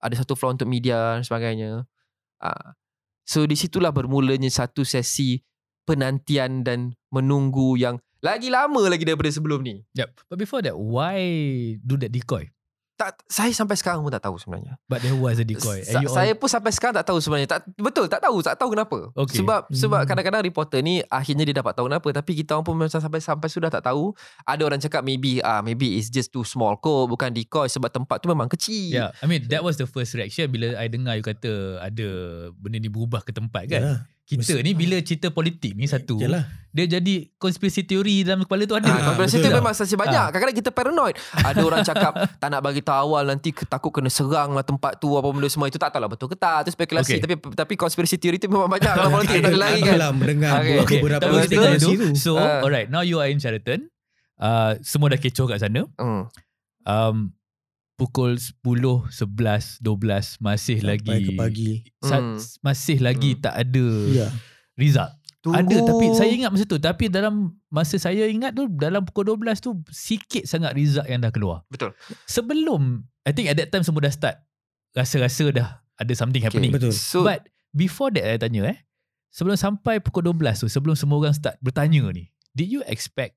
Ada satu floor untuk media dan sebagainya. Ah. So di situlah bermulanya satu sesi penantian dan menunggu yang lagi lama lagi daripada sebelum ni. Yep. But before that, why do that decoy? Tak saya sampai sekarang pun tak tahu sebenarnya. But there was a decoy. Sa- all- saya pun sampai sekarang tak tahu sebenarnya. Tak betul, tak tahu, tak tahu kenapa. Okay. Sebab sebab Hmm. kadang-kadang reporter ni akhirnya dia dapat tahu kenapa tapi kita orang pun macam sampai sampai sudah tak tahu. Ada orang cakap maybe ah maybe it's just too small kot, bukan decoy sebab tempat tu memang kecil. Yeah, I mean that was the first reaction bila I dengar you kata ada benda ni berubah ke tempat kan. Yalah. Kita Mesti- ni bila cerita politik ni satu, Yalah. dia jadi konspirasi teori dalam kepala tu ada. Ah, konspirasi tu betul. memang saja banyak. Ah. Kadang-kadang kita paranoid. Ada orang cakap *laughs* tak nak bagi tahu awal nanti takut kena serang lah tempat tu apa benda semua itu tak tahu lah betul ke tak. Itu spekulasi Okay. tapi tapi konspirasi teori tu memang banyak kalau *laughs* politik tak ada lagi kan. Adalah mendengar Okay. okay. Okay, beberapa konspirasi dulu. tu. So, Ah. alright, now you are in Sheraton. Uh, semua dah kecoh kat sana. Hmm. Um, pukul 10, 11, 12 masih Sampai lagi ke pagi. sa- Hmm. masih lagi Hmm. tak ada Ya. result. Tunggu. Ada tapi saya ingat masa tu tapi dalam masa saya ingat tu dalam pukul 12 tu sikit sangat result yang dah keluar. Betul. Sebelum I think at that time semua dah start rasa-rasa dah ada something happening. Betul. So But before that saya tanya eh sebelum sampai pukul 12 tu sebelum semua orang start bertanya ni did you expect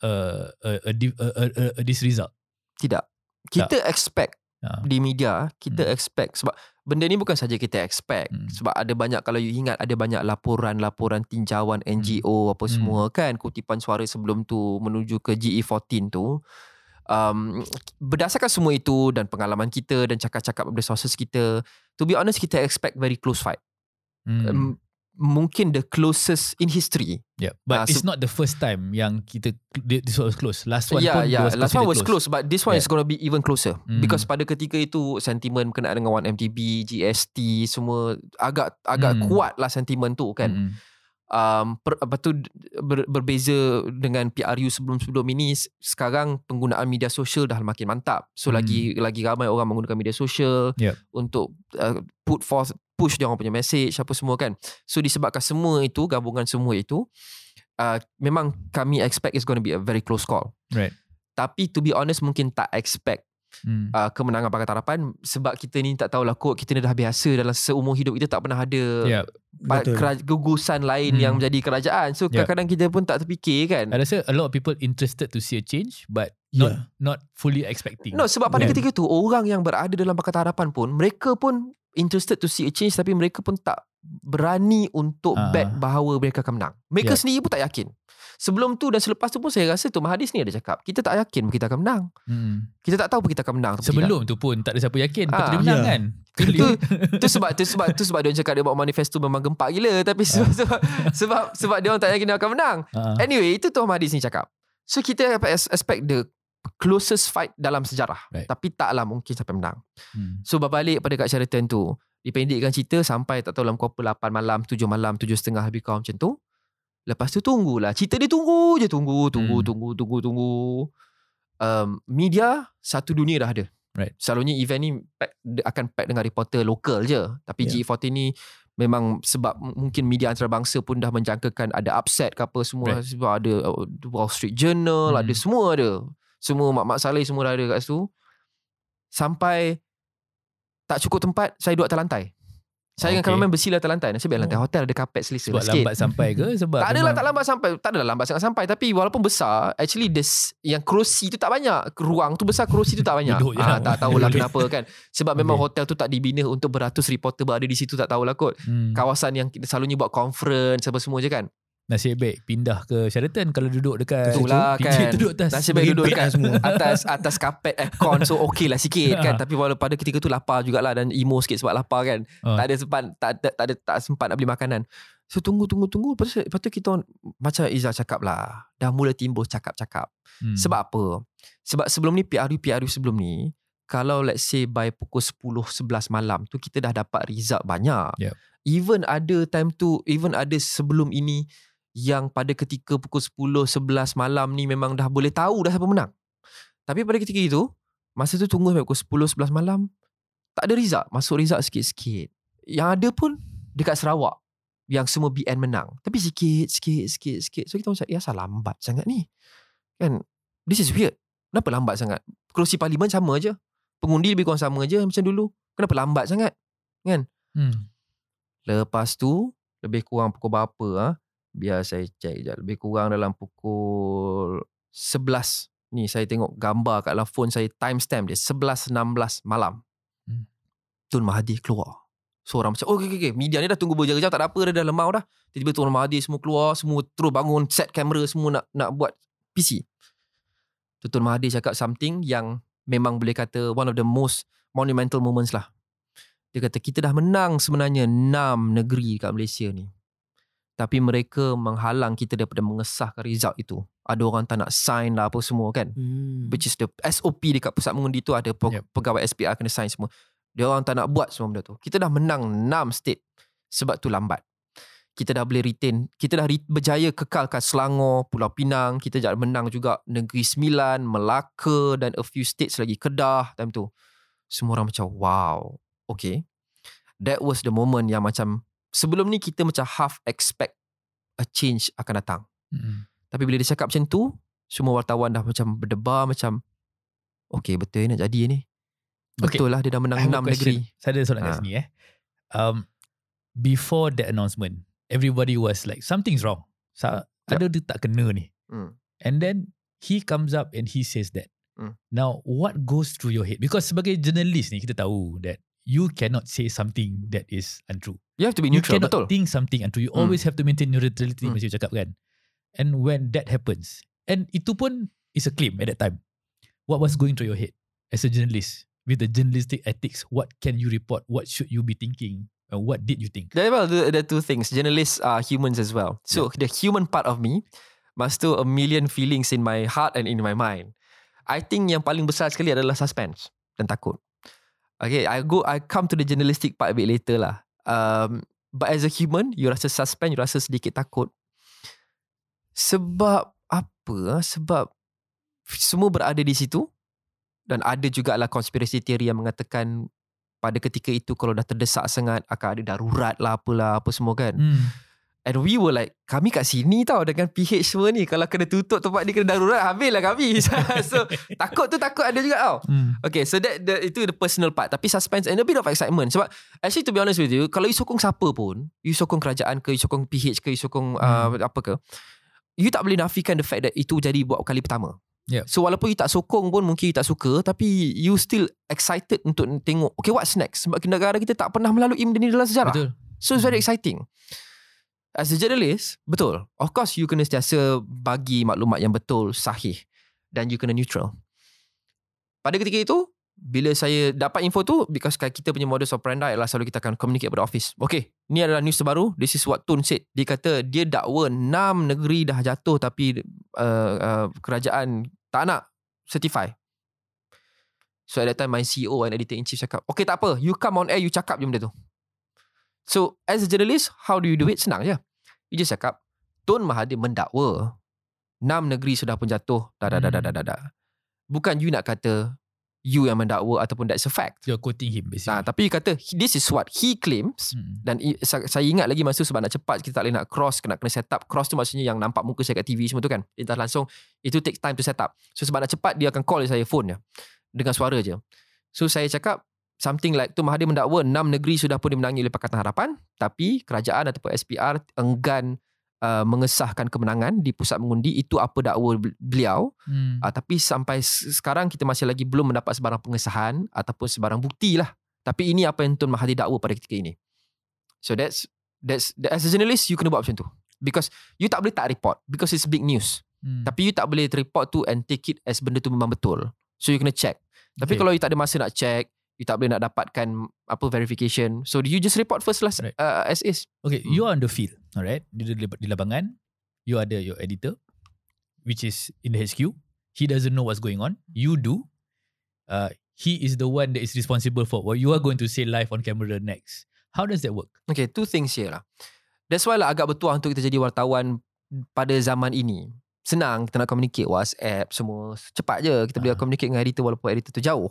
uh, a, a, di- a, a, a, a this result? tidak. Kita expect Ha. di media kita Hmm. expect sebab benda ni bukan saja kita expect Hmm. sebab ada banyak kalau you ingat ada banyak laporan-laporan tinjauan NGO apa Hmm. semua kan kutipan suara sebelum tu menuju ke GE14 tu um, berdasarkan semua itu dan pengalaman kita dan cakap-cakap daripada sources kita to be honest kita expect very close fight Hmm. um, mungkin the closest in history yeah. But ah, it's so- not the first time yang kita this was close. Last one yeah, pun yeah. was Last one was close. but this one Yeah. is going to be even closer Hmm. because pada ketika itu sentimen berkenaan dengan 1MDB, GST semua agak agak Hmm. kuat lah sentimen tu kan. Mm-mm. Um, per, apa tu ber, berbeza dengan PRU sebelum-sebelum ini sekarang penggunaan media sosial dah makin mantap. So Hmm. lagi lagi ramai orang menggunakan media sosial Yep. untuk uh, put forth push dia orang punya message apa semua kan. So disebabkan semua itu gabungan semua itu uh, memang kami expect is going to be a very close call. Right. Tapi to be honest mungkin tak expect Mm. uh, kemenangan Pakatan Harapan sebab kita ni tak tahulah kot kita ni dah biasa dalam seumur hidup kita tak pernah ada Yeah. Betul. kera- gugusan lain Hmm. yang menjadi kerajaan. So Yeah. kadang-kadang kita pun tak terfikir kan. I rasa a lot of people interested to see a change but Yeah. not not fully expecting. No sebab pada Yeah. ketika itu orang yang berada dalam Pakatan Harapan pun mereka pun interested to see a change tapi mereka pun tak berani untuk Ah. bet bahawa mereka akan menang. Mereka Yeah. sendiri pun tak yakin. Sebelum tu dan selepas tu pun saya rasa tu Mahathir ni ada cakap kita tak yakin kita akan menang. Mm. Kita tak tahu pun kita akan menang. atau tidak. Sebelum tu pun tak ada siapa yakin Ah, ah, dia menang yeah. kan. tu, tu sebab tu sebab tu sebab dia orang cakap dia buat manifesto memang gempak gila tapi sebab sebab sebab, sebab dia orang tak yakin dia akan menang. Ah. Anyway, itu Tuan Mahathir ni cakap. So kita dapat as- expect the closest fight dalam sejarah. Right. Tapi taklah mungkin sampai menang. Hmm. So berbalik pada kat Sheraton tu, dipendekkan cerita sampai tak tahu dalam pukul 8 malam, 7 malam, 7 setengah lebih kurang macam tu. Lepas tu tunggulah. Cerita dia tunggu je, tunggu, tunggu, Hmm. tunggu, tunggu, tunggu. Um, media satu dunia dah ada. Right. Selalunya event ni pack, akan pack dengan reporter lokal je. Tapi Yeah. G14 ni memang sebab mungkin media antarabangsa pun dah menjangkakan ada upset ke apa semua. Right. Sebab ada uh, Wall Street Journal, Hmm. ada semua ada. Semua Mak Mak Saleh semua dah ada kat situ. Sampai tak cukup tempat, saya duduk atas lantai. Saya dengan Okay. cameraman bersila atas lantai. Nasib baik lantai Oh. hotel ada kapet selesa Sebab lah sikit. lambat sampai ke sebab Tak adalah memang- tak lambat sampai Tak adalah lambat sangat sampai Tapi walaupun besar Actually this Yang kerusi tu tak banyak Ruang tu besar Kerusi tu tak banyak Duduk ah, lah. Tak tahulah *laughs* kenapa kan Sebab memang Okay. hotel tu tak dibina Untuk beratus reporter berada di situ Tak tahulah kot Hmm. Kawasan yang kita selalunya buat conference Apa semua je kan Nasib baik pindah ke Sheraton kalau duduk dekat Itulah PJ kan. duduk atas Nasib baik duduk dekat semua. atas atas kapet aircon so okey lah sikit *laughs* kan Ha. tapi walaupun pada ketika tu lapar jugalah dan emo sikit sebab lapar kan Ha. tak ada sempat tak ada tak ada tak sempat nak beli makanan so tunggu tunggu tunggu lepas tu, lepas tu kita macam Izzah cakap lah dah mula timbul cakap-cakap Hmm. sebab apa sebab sebelum ni PRU PRU sebelum ni kalau let's say by pukul 10 11 malam tu kita dah dapat result banyak Yep. even ada time tu even ada sebelum ini yang pada ketika pukul 10 11 malam ni memang dah boleh tahu dah siapa menang. Tapi pada ketika itu masa tu tunggu sampai pukul 10 11 malam tak ada result. Masuk result sikit-sikit. Yang ada pun dekat Sarawak yang semua BN menang. Tapi sikit sikit sikit sikit. So kita macam ya asal lambat sangat ni. Kan? This is weird. Kenapa lambat sangat? Kerusi parlimen sama je pengundi lebih kurang sama je macam dulu. Kenapa lambat sangat? Hmm. Lepas tu lebih kurang pukul berapa ah? Biar saya check je. Lebih kurang dalam pukul 11. Ni saya tengok gambar kat dalam phone saya timestamp dia 11.16 malam. Hmm. Tun Mahathir keluar. So orang macam oh, okay, okay. Media ni dah tunggu berjam-jam tak ada apa dah dah lemau dah. Tiba-tiba Tun Mahathir semua keluar, semua terus bangun set kamera semua nak nak buat PC. Tu Tun Mahathir cakap something yang memang boleh kata one of the most monumental moments lah. Dia kata kita dah menang sebenarnya enam negeri kat Malaysia ni. Tapi mereka menghalang kita daripada mengesahkan result itu. Ada orang tak nak sign lah apa semua kan. Hmm. Which is the SOP dekat pusat mengundi tu ada pe- Yep. pegawai SPR kena sign semua. Dia orang tak nak buat semua benda tu. Kita dah menang 6 state sebab tu lambat. Kita dah boleh retain. Kita dah re- berjaya kekalkan Selangor, Pulau Pinang. Kita dah menang juga Negeri Sembilan, Melaka dan a few states lagi. Kedah time tu. Semua orang macam wow. Okay. That was the moment yang macam sebelum ni kita macam half expect a change akan datang. Hmm. Tapi bila dia cakap macam tu, semua wartawan dah macam berdebar macam okay betul nak jadi ni. Okay. Betul lah dia dah menang enam negeri. Saya ada soalan kat Ha. sini eh. Um, before that announcement, everybody was like something's wrong. Sa- Yep. Ada dia tak kena ni. Hmm. And then he comes up and he says that. Hmm. Now, what goes through your head? Because sebagai journalist ni, kita tahu that you cannot say something that is untrue. You have to be You neutral, cannot betul. think something untrue. You Hmm. always have to maintain neutrality Hmm. macam you cakap kan. And when that happens, and itu pun is a claim at that time. What was going through your head as a journalist? With the journalistic ethics, what can you report? What should you be thinking? And what did you think? There are the, the two things. Journalists are humans as well. So the human part of me must do a million feelings in my heart and in my mind. I think yang paling besar sekali adalah suspense dan takut. Okay, I go, I come to the journalistic part a bit later lah. Um, but as a human, you rasa suspense, you rasa sedikit takut. Sebab apa? ah? Sebab semua berada di situ dan ada juga lah conspiracy theory yang mengatakan pada ketika itu kalau dah terdesak sangat akan ada darurat lah apalah apa semua kan. Hmm. And we were like kami kat sini tau dengan PH semua ni kalau kena tutup tempat ni kena darurat habislah kami. *laughs* so takut tu takut ada juga tau. Hmm. Okay so that the, itu the personal part tapi suspense and a bit of excitement sebab actually to be honest with you kalau you sokong siapa pun you sokong kerajaan ke you sokong PH ke you sokong uh, apa ke you tak boleh nafikan the fact that itu jadi buat kali pertama. Yep. So walaupun you tak sokong pun mungkin you tak suka tapi you still excited untuk tengok okay what's next sebab negara kita tak pernah melalui benda ni dalam sejarah. Betul. So it's very Hmm. exciting. As a journalist, betul. Of course you kena sentiasa bagi maklumat yang betul, sahih dan you kena neutral. Pada ketika itu, bila saya dapat info tu because kan kita punya modus operandi adalah selalu kita akan communicate pada office. Okay, ni adalah news terbaru. This is what Tun said. Dia kata dia dakwa 6 negeri dah jatuh tapi uh, uh, kerajaan tak nak certify. So at that time my CEO and editor in chief cakap, okay tak apa, you come on air, you cakap je benda tu. So as a journalist, how do you do it? Senang je. You just cakap, Tun Mahathir mendakwa. Enam negeri sudah pun jatuh. Dah, dah, dah, dah, dah, dah, dah. Bukan you nak kata, you yang mendakwa ataupun that's a fact. You're quoting him basically. Nah, tapi you kata, this is what he claims. Hmm. Dan saya ingat lagi masa tu sebab nak cepat kita tak boleh nak cross kena kena set up cross tu maksudnya yang nampak muka saya kat TV semua tu kan Entah langsung itu take time to set up so sebab nak cepat dia akan call saya phone dia dengan suara je so saya cakap something like Tun Mahathir mendakwa enam negeri sudah pun dimenangi oleh Pakatan Harapan tapi kerajaan ataupun SPR enggan uh, mengesahkan kemenangan di pusat mengundi itu apa dakwa bel- beliau Hmm. uh, tapi sampai sekarang kita masih lagi belum mendapat sebarang pengesahan ataupun sebarang bukti lah tapi ini apa yang Tun Mahathir dakwa pada ketika ini so that's that's that, as a journalist you kena buat macam tu because you tak boleh tak report because it's big news Hmm. tapi you tak boleh report tu and take it as benda tu memang betul. So you kena check. Tapi Okay. kalau you tak ada masa nak check, you tak boleh nak dapatkan apa verification. So you just report first lah Right. uh, as is. Okay, Hmm. you are on the field, alright? Di, di, di lapangan, you ada your editor, which is in the HQ. He doesn't know what's going on. You do. Uh, he is the one that is responsible for what you are going to say live on camera next. How does that work? Okay, two things here lah. That's why lah agak bertuah untuk kita jadi wartawan pada zaman ini. Senang kita nak communicate WhatsApp semua. Cepat je kita boleh Ah. communicate dengan editor walaupun editor tu jauh.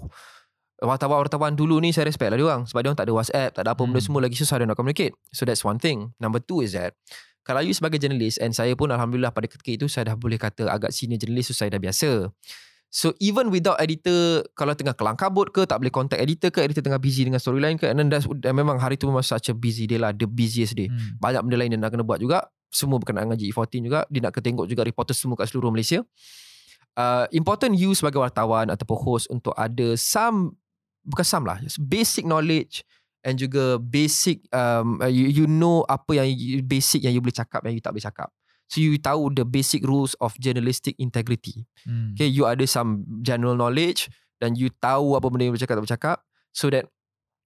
Wartawan-wartawan dulu ni saya respect lah dia orang sebab dia orang tak ada WhatsApp, tak ada apa benda Hmm. semua lagi susah dia nak communicate. So that's one thing. Number two is that kalau you sebagai journalist and saya pun alhamdulillah pada ketika itu saya dah boleh kata agak senior journalist so saya dah biasa. So even without editor kalau tengah kelang kabut ke tak boleh contact editor ke editor tengah busy dengan storyline ke and then that's, dan memang hari tu memang such a busy day lah the busiest day. Hmm. Banyak benda lain dia nak kena buat juga semua berkenaan dengan G14 juga dia nak kena tengok juga reporter semua kat seluruh Malaysia. Uh, important you sebagai wartawan ataupun host untuk ada some bukan some lah basic knowledge and juga basic um, uh, you, you know apa yang you, basic yang you boleh cakap yang you tak boleh cakap. So you tahu the basic rules of journalistic integrity. Hmm. Okay, you ada some general knowledge dan you tahu apa benda yang boleh cakap tak boleh cakap so that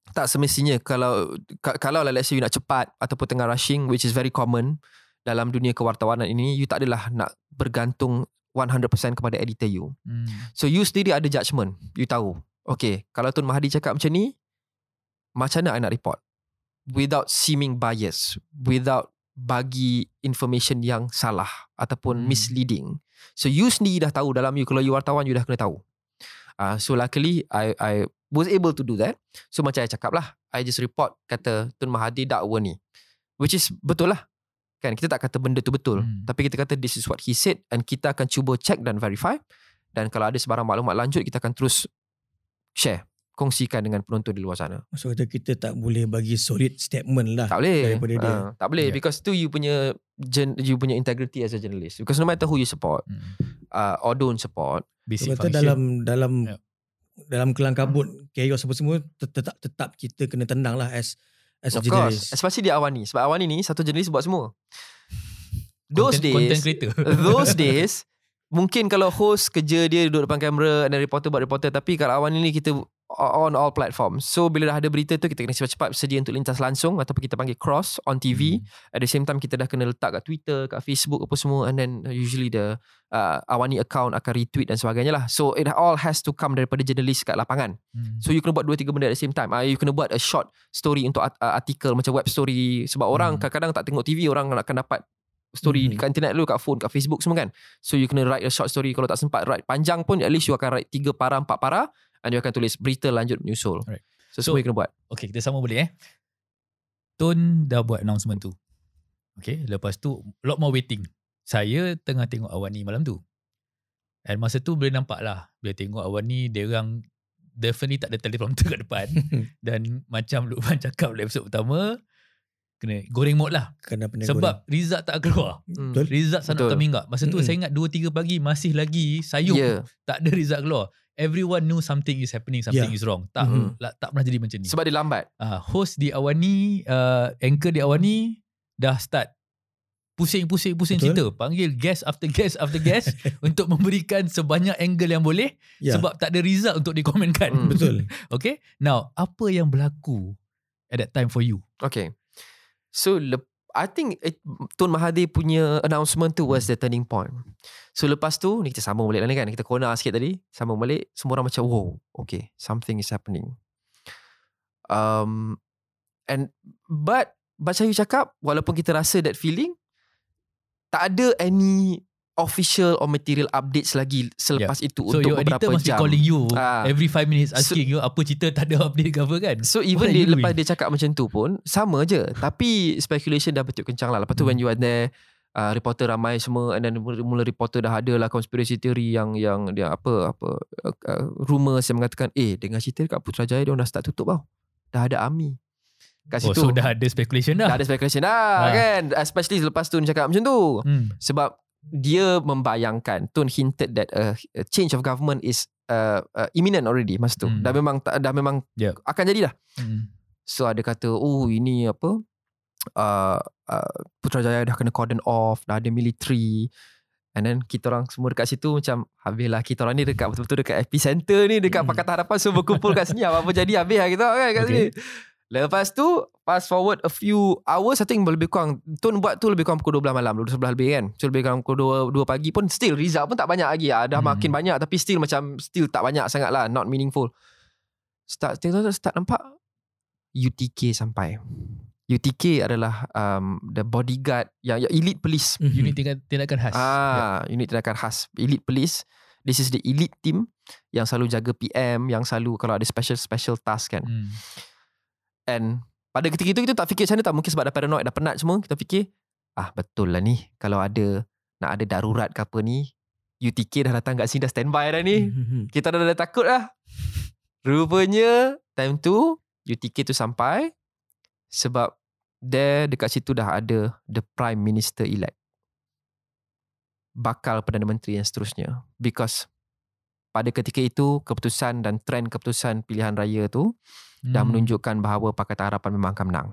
tak semestinya kalau ka- kalau lah let's say you nak cepat ataupun tengah rushing which is very common dalam dunia kewartawanan ini you tak adalah nak bergantung 100% kepada editor you. Hmm. So you sendiri ada judgement. You tahu. Okay, kalau Tun Mahathir cakap macam ni, macam mana I nak report? Without seeming bias. Without bagi information yang salah ataupun Hmm. misleading. So you sendiri dah tahu dalam you kalau you wartawan you dah kena tahu. Uh, so luckily I I was able to do that. So macam I cakap lah, I just report kata Tun Mahathir dakwa ni. Which is betul lah. Kan kita tak kata benda tu betul. Hmm. Tapi kita kata this is what he said and kita akan cuba check dan verify. Dan kalau ada sebarang maklumat lanjut kita akan terus share, kongsikan dengan penonton di luar sana. Maksud kata kita tak boleh bagi solid statement lah. Tak boleh. Daripada dia. Ah, tak boleh Yeah. because tu you punya gen, you punya integrity as a journalist. Because no matter who you support Hmm. uh, or don't support, Basic Kata function. dalam dalam Yep. dalam kelang kabut chaos apa semua tet- tetap tetap kita kena tenang lah as as a of course, journalist. especially di Awani. Sebab Awani ni satu journalist buat semua. Those content, content days, creator. those days *laughs* mungkin kalau host kerja dia duduk depan kamera dan reporter buat reporter tapi kalau awan ini kita on all platforms. So bila dah ada berita tu kita kena cepat-cepat sedia untuk lintas langsung ataupun kita panggil cross on TV. Hmm. At the same time kita dah kena letak kat Twitter, kat Facebook apa semua and then usually the uh, Awani account akan retweet dan sebagainya lah. So it all has to come daripada jurnalis kat lapangan. Hmm. So you kena buat dua tiga benda at the same time. Uh, you kena buat a short story untuk uh, artikel macam web story sebab orang Hmm. kadang-kadang tak tengok TV orang akan dapat story Hmm. kat internet dulu kat phone kat Facebook semua kan. So you kena write a short story kalau tak sempat write panjang pun at least you akan write tiga para empat para and you akan tulis berita lanjut menyusul. Alright. So, So- semua you kena buat. Okay, kita sama boleh eh. Tun dah buat announcement tu. Okay, lepas tu lot more waiting. Saya tengah tengok awan ni malam tu. And masa tu boleh nampak lah. Bila tengok awan ni, dia orang definitely tak ada teleprompter kat depan. *laughs* Dan macam Lukman cakap dalam episod pertama, kena goreng mode lah. Kena pandai Sebab result tak keluar. Hmm. Betul. Result sana Betul. tak minggak. Masa tu Mm-mm. saya ingat 2-3 pagi masih lagi sayup. Yeah. Tak ada result keluar. Everyone knew something is happening, something Yeah. is wrong. Tak, Mhm. lah, tak pernah jadi macam ni Sebab dia lambat. uh, host di Awani, uh, anchor di Awani dah start pusing-pusing-pusing Betul. cerita. Panggil guest after guest after guest *laughs* untuk memberikan sebanyak angle yang boleh Ya, sebab tak ada result untuk dikomenkan. Hmm. betul. *laughs* Okay? Now, apa yang berlaku at that time for you? Okay. So lep- I think it, Tun Mahathir punya announcement tu was the turning point. So lepas tu ni kita sambung balik lah ni kan. Kita corner sikit tadi. Sambung balik. Semua orang macam wow. Okay. Something is happening. Um, and but macam you cakap walaupun kita rasa that feeling tak ada any official or material updates lagi selepas itu So, untuk your editor beberapa must be jam. calling you Ah. every 5 minutes So- asking you apa cerita tak ada update ke apa kan? So even dia lepas doing? dia cakap macam tu pun sama je. Tapi speculation dah betul kencang lah. Lepas tu Hmm. when you are there uh, reporter ramai semua and then mula, mula reporter dah ada lah conspiracy theory yang yang dia apa apa uh, uh, rumors yang mengatakan eh dengan cerita kat Putrajaya dia orang dah start tutup tau. Dah ada army. Kat Oh, situ so dah ada speculation dah. dah ada speculation dah Ah. kan. Especially selepas tu dia cakap macam tu. Hmm. Sebab dia membayangkan Tun hinted that a, a change of government is uh, uh, imminent already masa tu. Hmm. Dah memang dah memang Yep. akan jadi dah. Hmm. So ada kata oh ini apa uh, uh, Putrajaya dah kena cordon off, dah ada military. And then kita orang semua dekat situ macam habislah kita orang ni dekat betul-betul dekat epicenter ni dekat Hmm. Pakatan Harapan semua berkumpul kat sini apa-apa jadi habis lah kita kan kat Okay. sini. Lepas tu fast forward a few hours I think lebih kurang Tun buat tu lebih kurang pukul 12 malam 12 lebih kan So lebih kurang pukul 2, 2 pagi pun Still result pun tak banyak lagi lah. Dah Hmm. makin banyak Tapi still macam Still tak banyak sangat lah Not meaningful Start tengok start nampak UTK sampai UTK adalah um, the bodyguard yang, yang elite police. Mhm. Unit tindakan, tindakan khas. Ah, unit tindakan khas elite police. This is the elite team yang selalu jaga PM, yang selalu kalau ada special special task kan. Hmm. And pada ketika itu kita tak fikir macam mana tak mungkin sebab dah paranoid dah penat semua kita fikir ah betul lah ni kalau ada nak ada darurat ke apa ni UTK dah datang kat sini dah standby dah ni. Mhm. Kita dah, dah takut lah. Rupanya time tu UTK tu sampai sebab there dekat situ dah ada the prime minister elect. Bakal Perdana Menteri yang seterusnya. Because pada ketika itu keputusan dan trend keputusan pilihan raya tu hmm. dah menunjukkan bahawa Pakatan Harapan memang akan menang.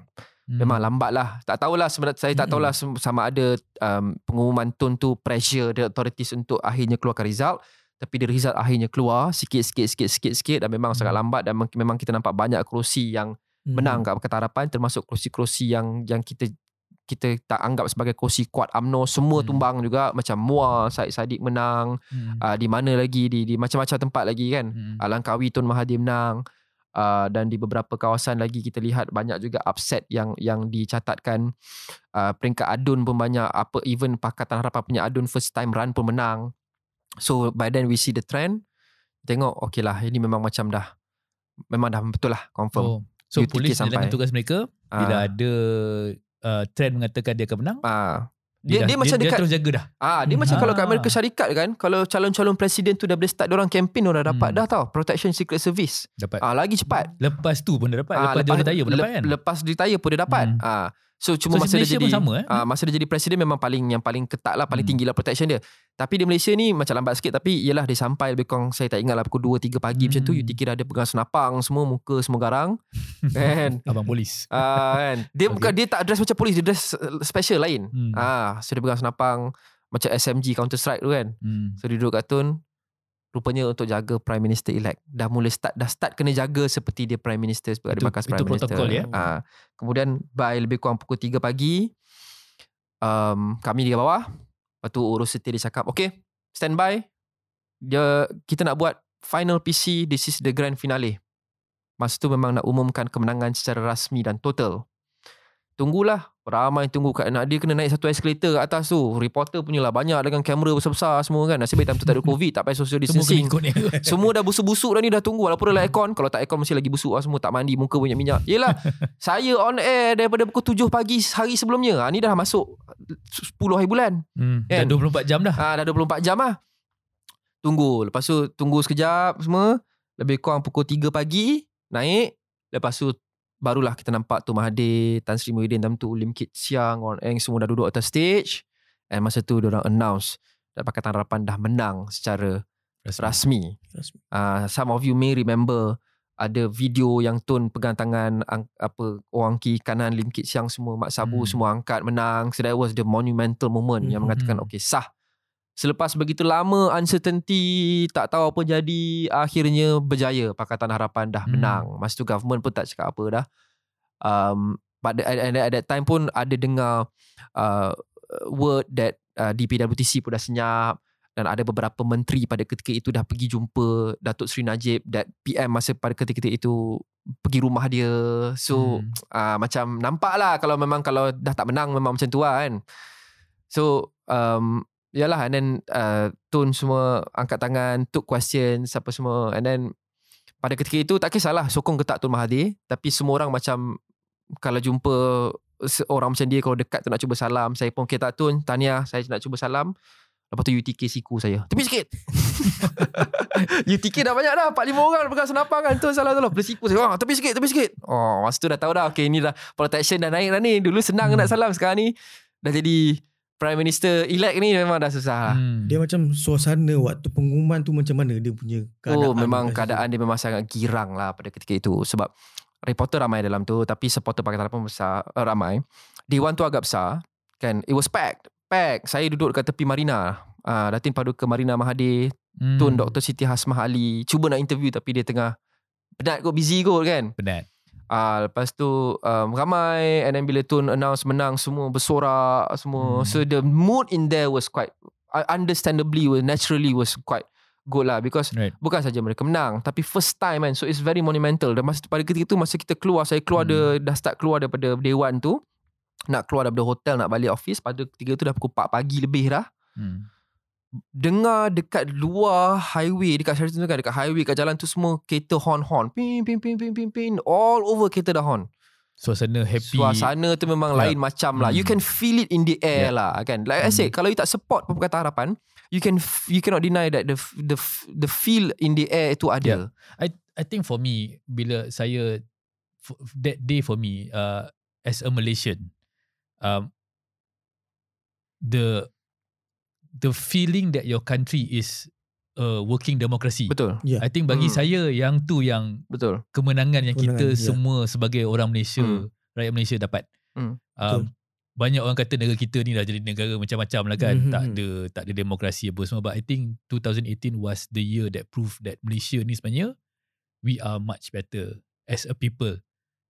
Hmm. Memang lambat lah. Tak tahulah sebenarnya saya tak tahulah sem- sama ada um, pengumuman tun tu pressure the authorities untuk akhirnya keluarkan result. Tapi the result akhirnya keluar sikit-sikit sikit-sikit sikit dan memang Hmm. sangat lambat dan mem- memang kita nampak banyak kerusi yang menang kat Pakatan Harapan termasuk kerusi-kerusi yang yang kita kita tak anggap sebagai kerusi kuat UMNO semua Hmm. tumbang juga macam Muar Said Sadiq menang Hmm. uh, di mana lagi di di macam-macam tempat lagi kan Hmm. uh, Langkawi Tun Mahathir menang uh, dan di beberapa kawasan lagi kita lihat banyak juga upset yang yang dicatatkan uh, peringkat adun pun banyak apa even Pakatan Harapan punya adun first time run pun menang so by then we see the trend tengok okay lah ini memang macam dah memang dah betul lah confirm Oh. So UTK polis sampai. jalankan tugas mereka bila Ah. ada uh, trend mengatakan dia akan menang. Ah. Dia, Dia, dia, dah, macam dia, dekat dia terus jaga dah. Ah, dia Hmm. macam kalau kat Ah. Amerika Syarikat kan, kalau calon-calon presiden tu dah boleh start orang campaign orang dah dapat Hmm. dah tau protection secret service. Dapat. Ah, lagi cepat. Lepas tu pun dia dapat. Ah, lepas, dia retire pun dapat kan. Lepas retire pun dia dapat. Hmm. Ah, so cuma So, masa dia Malaysia jadi pun sama, eh? ah, masa dia jadi presiden memang paling yang paling ketat lah, paling Hmm. tinggi lah protection dia. Tapi di Malaysia ni macam lambat sikit tapi ialah dia sampai lebih kurang saya tak ingat lah pukul 2 3 pagi macam tu Hmm. UTK dah ada pegang senapang semua muka semua garang *laughs* kan. Abang polis. Ah kan. Dia Okay. bukan dia tak dress macam polis, dia dress uh, special lain. Hmm. Ah, so dia pegang senapang macam SMG Counter Strike tu kan. Hmm. So dia duduk kat Tun Rupanya untuk jaga Prime Minister elect Dah mula start Dah start kena jaga Seperti dia Prime Minister Sebagai Itu- bakas itu Prime Minister. protokol, ya? ha. Kemudian By lebih kurang pukul 3 pagi. Um, Kami di bawah. Lepas tu urus setir dia cakap Okay Stand by. Dia, Kita nak buat Final PC This is the grand finale. Masa tu memang nak umumkan Kemenangan secara rasmi Dan total. Tunggulah Ramai tunggu kat nak dia kena naik satu escalator kat atas tu. Reporter punya lah banyak dengan kamera besar-besar semua kan. Nasib baik time tu tak ada covid, tak payah social distancing. Semua dah busuk-busuk dah ni dah tunggu walaupun ada aircon. Kalau tak aircon mesti lagi busuk lah semua tak mandi muka banyak minyak. Yelah *laughs* saya on air daripada pukul 7 pagi hari sebelumnya. Ha, ni dah masuk 10 hari bulan. Hmm. Dah Kan? 24 jam dah. Ha, dah 24 jam lah. Tunggu. Lepas tu tunggu sekejap semua. Lebih kurang pukul 3 pagi naik. Lepas tu barulah kita nampak tu Mahathir, Tan Sri Muhyiddin time tu, Lim Kit Siang, orang Eng semua dah duduk atas stage. And masa tu diorang announce dan Pakatan Harapan dah menang secara rasmi. Rasmi. Uh, some of you may remember ada video yang Tun pegang tangan ang, apa orang kiri kanan Lim Kit Siang semua Mak Sabu Hmm. semua angkat menang. So that was the monumental moment yang Hmm. mengatakan Hmm. okay sah. Selepas begitu lama uncertainty tak tahu apa jadi akhirnya berjaya Pakatan Harapan dah Hmm. menang. Masa tu government pun tak cakap apa dah. Um, but at, at, at that time pun ada dengar uh, word that uh, DPWTC pun dah senyap dan ada beberapa menteri pada ketika itu dah pergi jumpa Datuk Seri Najib that PM masa pada ketika itu pergi rumah dia so Hmm. uh, macam nampak lah kalau memang kalau dah tak menang memang macam tu lah kan so um, yalah and then uh, Tun semua angkat tangan took questions apa semua and then pada ketika itu tak kisahlah sokong ke tak Tun Mahathir tapi semua orang macam kalau jumpa orang macam dia kalau dekat tu nak cuba salam, saya pun okay tak tun, tahniah, saya nak cuba salam. Lepas tu UTK siku saya. Tepi sikit. *laughs* UTK dah banyak dah. 4-5 orang pegang senapang kan. Tu salah salah. Belah siku saya. Oh, tepi sikit, tepi sikit. Oh, masa tu dah tahu dah. Okay, ni dah protection dah naik dah ni. Dulu senang Hmm. nak salam. Sekarang ni dah jadi Prime Minister elect ni memang dah susah. Hmm. Dia macam suasana waktu pengumuman tu macam mana dia punya keadaan. Oh memang keadaan dia memang sangat girang lah pada ketika itu sebab reporter ramai dalam tu tapi supporter Pakatan Harapan besar uh, ramai. Dewan tu agak besar kan it was packed packed. Saya duduk dekat tepi marina. Uh, Datin padu ke Marina Mahathir, Hmm. Tun Dr. Siti Hasmah Ali cuba nak interview tapi dia tengah penat kot busy kot kan. Penat. Uh, lepas tu um, ramai and then bila Tun announce menang semua bersorak semua. Hmm. So the mood in there was quite uh, understandably was naturally was quite good lah because Right. bukan saja mereka menang tapi first time kan so it's very monumental dan masa pada ketika tu masa kita keluar saya keluar Hmm. ada dah start keluar daripada dewan tu nak keluar daripada hotel nak balik office pada ketika tu dah pukul 4 pagi lebih dah Hmm. Dengar dekat luar highway dekat Sheraton tu kan dekat highway kat jalan tu semua kereta horn-horn pin pin pin pin pin pin all over kereta dah horn Suasana happy. suasana tu memang Yeah. lain macam lah you Hmm. can feel it in the air Yeah. lah kan like I said Hmm. kalau you tak support Pakatan Harapan you can you cannot deny that the the the feel in the air tu ada I I think for me bila saya that day for me uh, as a Malaysian um the the feeling that your country is a working democracy. betul Ya. I think bagi Hmm. saya yang tu yang betul kemenangan yang kita Kemenangan, ya. semua sebagai orang Malaysia, Hmm. rakyat Malaysia dapat. Hmm, Um, banyak orang kata negara kita ni dah jadi negara macam-macam lah kan. Mhm. Tak ada tak ada demokrasi apa semua. But I think 2018 was the year that proved that Malaysia ni sebenarnya we are much better as a people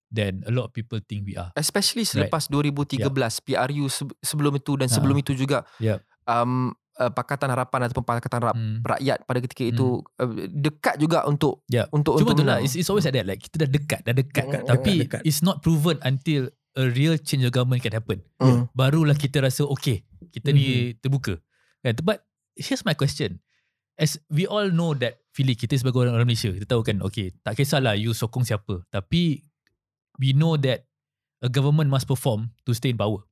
than a lot of people think we are. especially selepas 2013 PRU se- sebelum itu dan Ha. sebelum itu juga Yep. Um, uh, Pakatan Harapan ataupun Pakatan Rap, Hmm. Rakyat pada ketika itu uh, dekat juga untuk Yep. untuk Cuma untuk tu lah, it's, it's always like that. Like kita dah dekat, dah dekat. Dekat, tapi dekat. it's not proven until a real change of government can happen. Hmm. Barulah kita rasa okay, kita ni terbuka. Kan? But here's my question. As we all know that Fili kita sebagai orang, orang Malaysia, kita tahu kan okay, tak kisahlah you sokong siapa. Tapi we know that a government must perform to stay in power.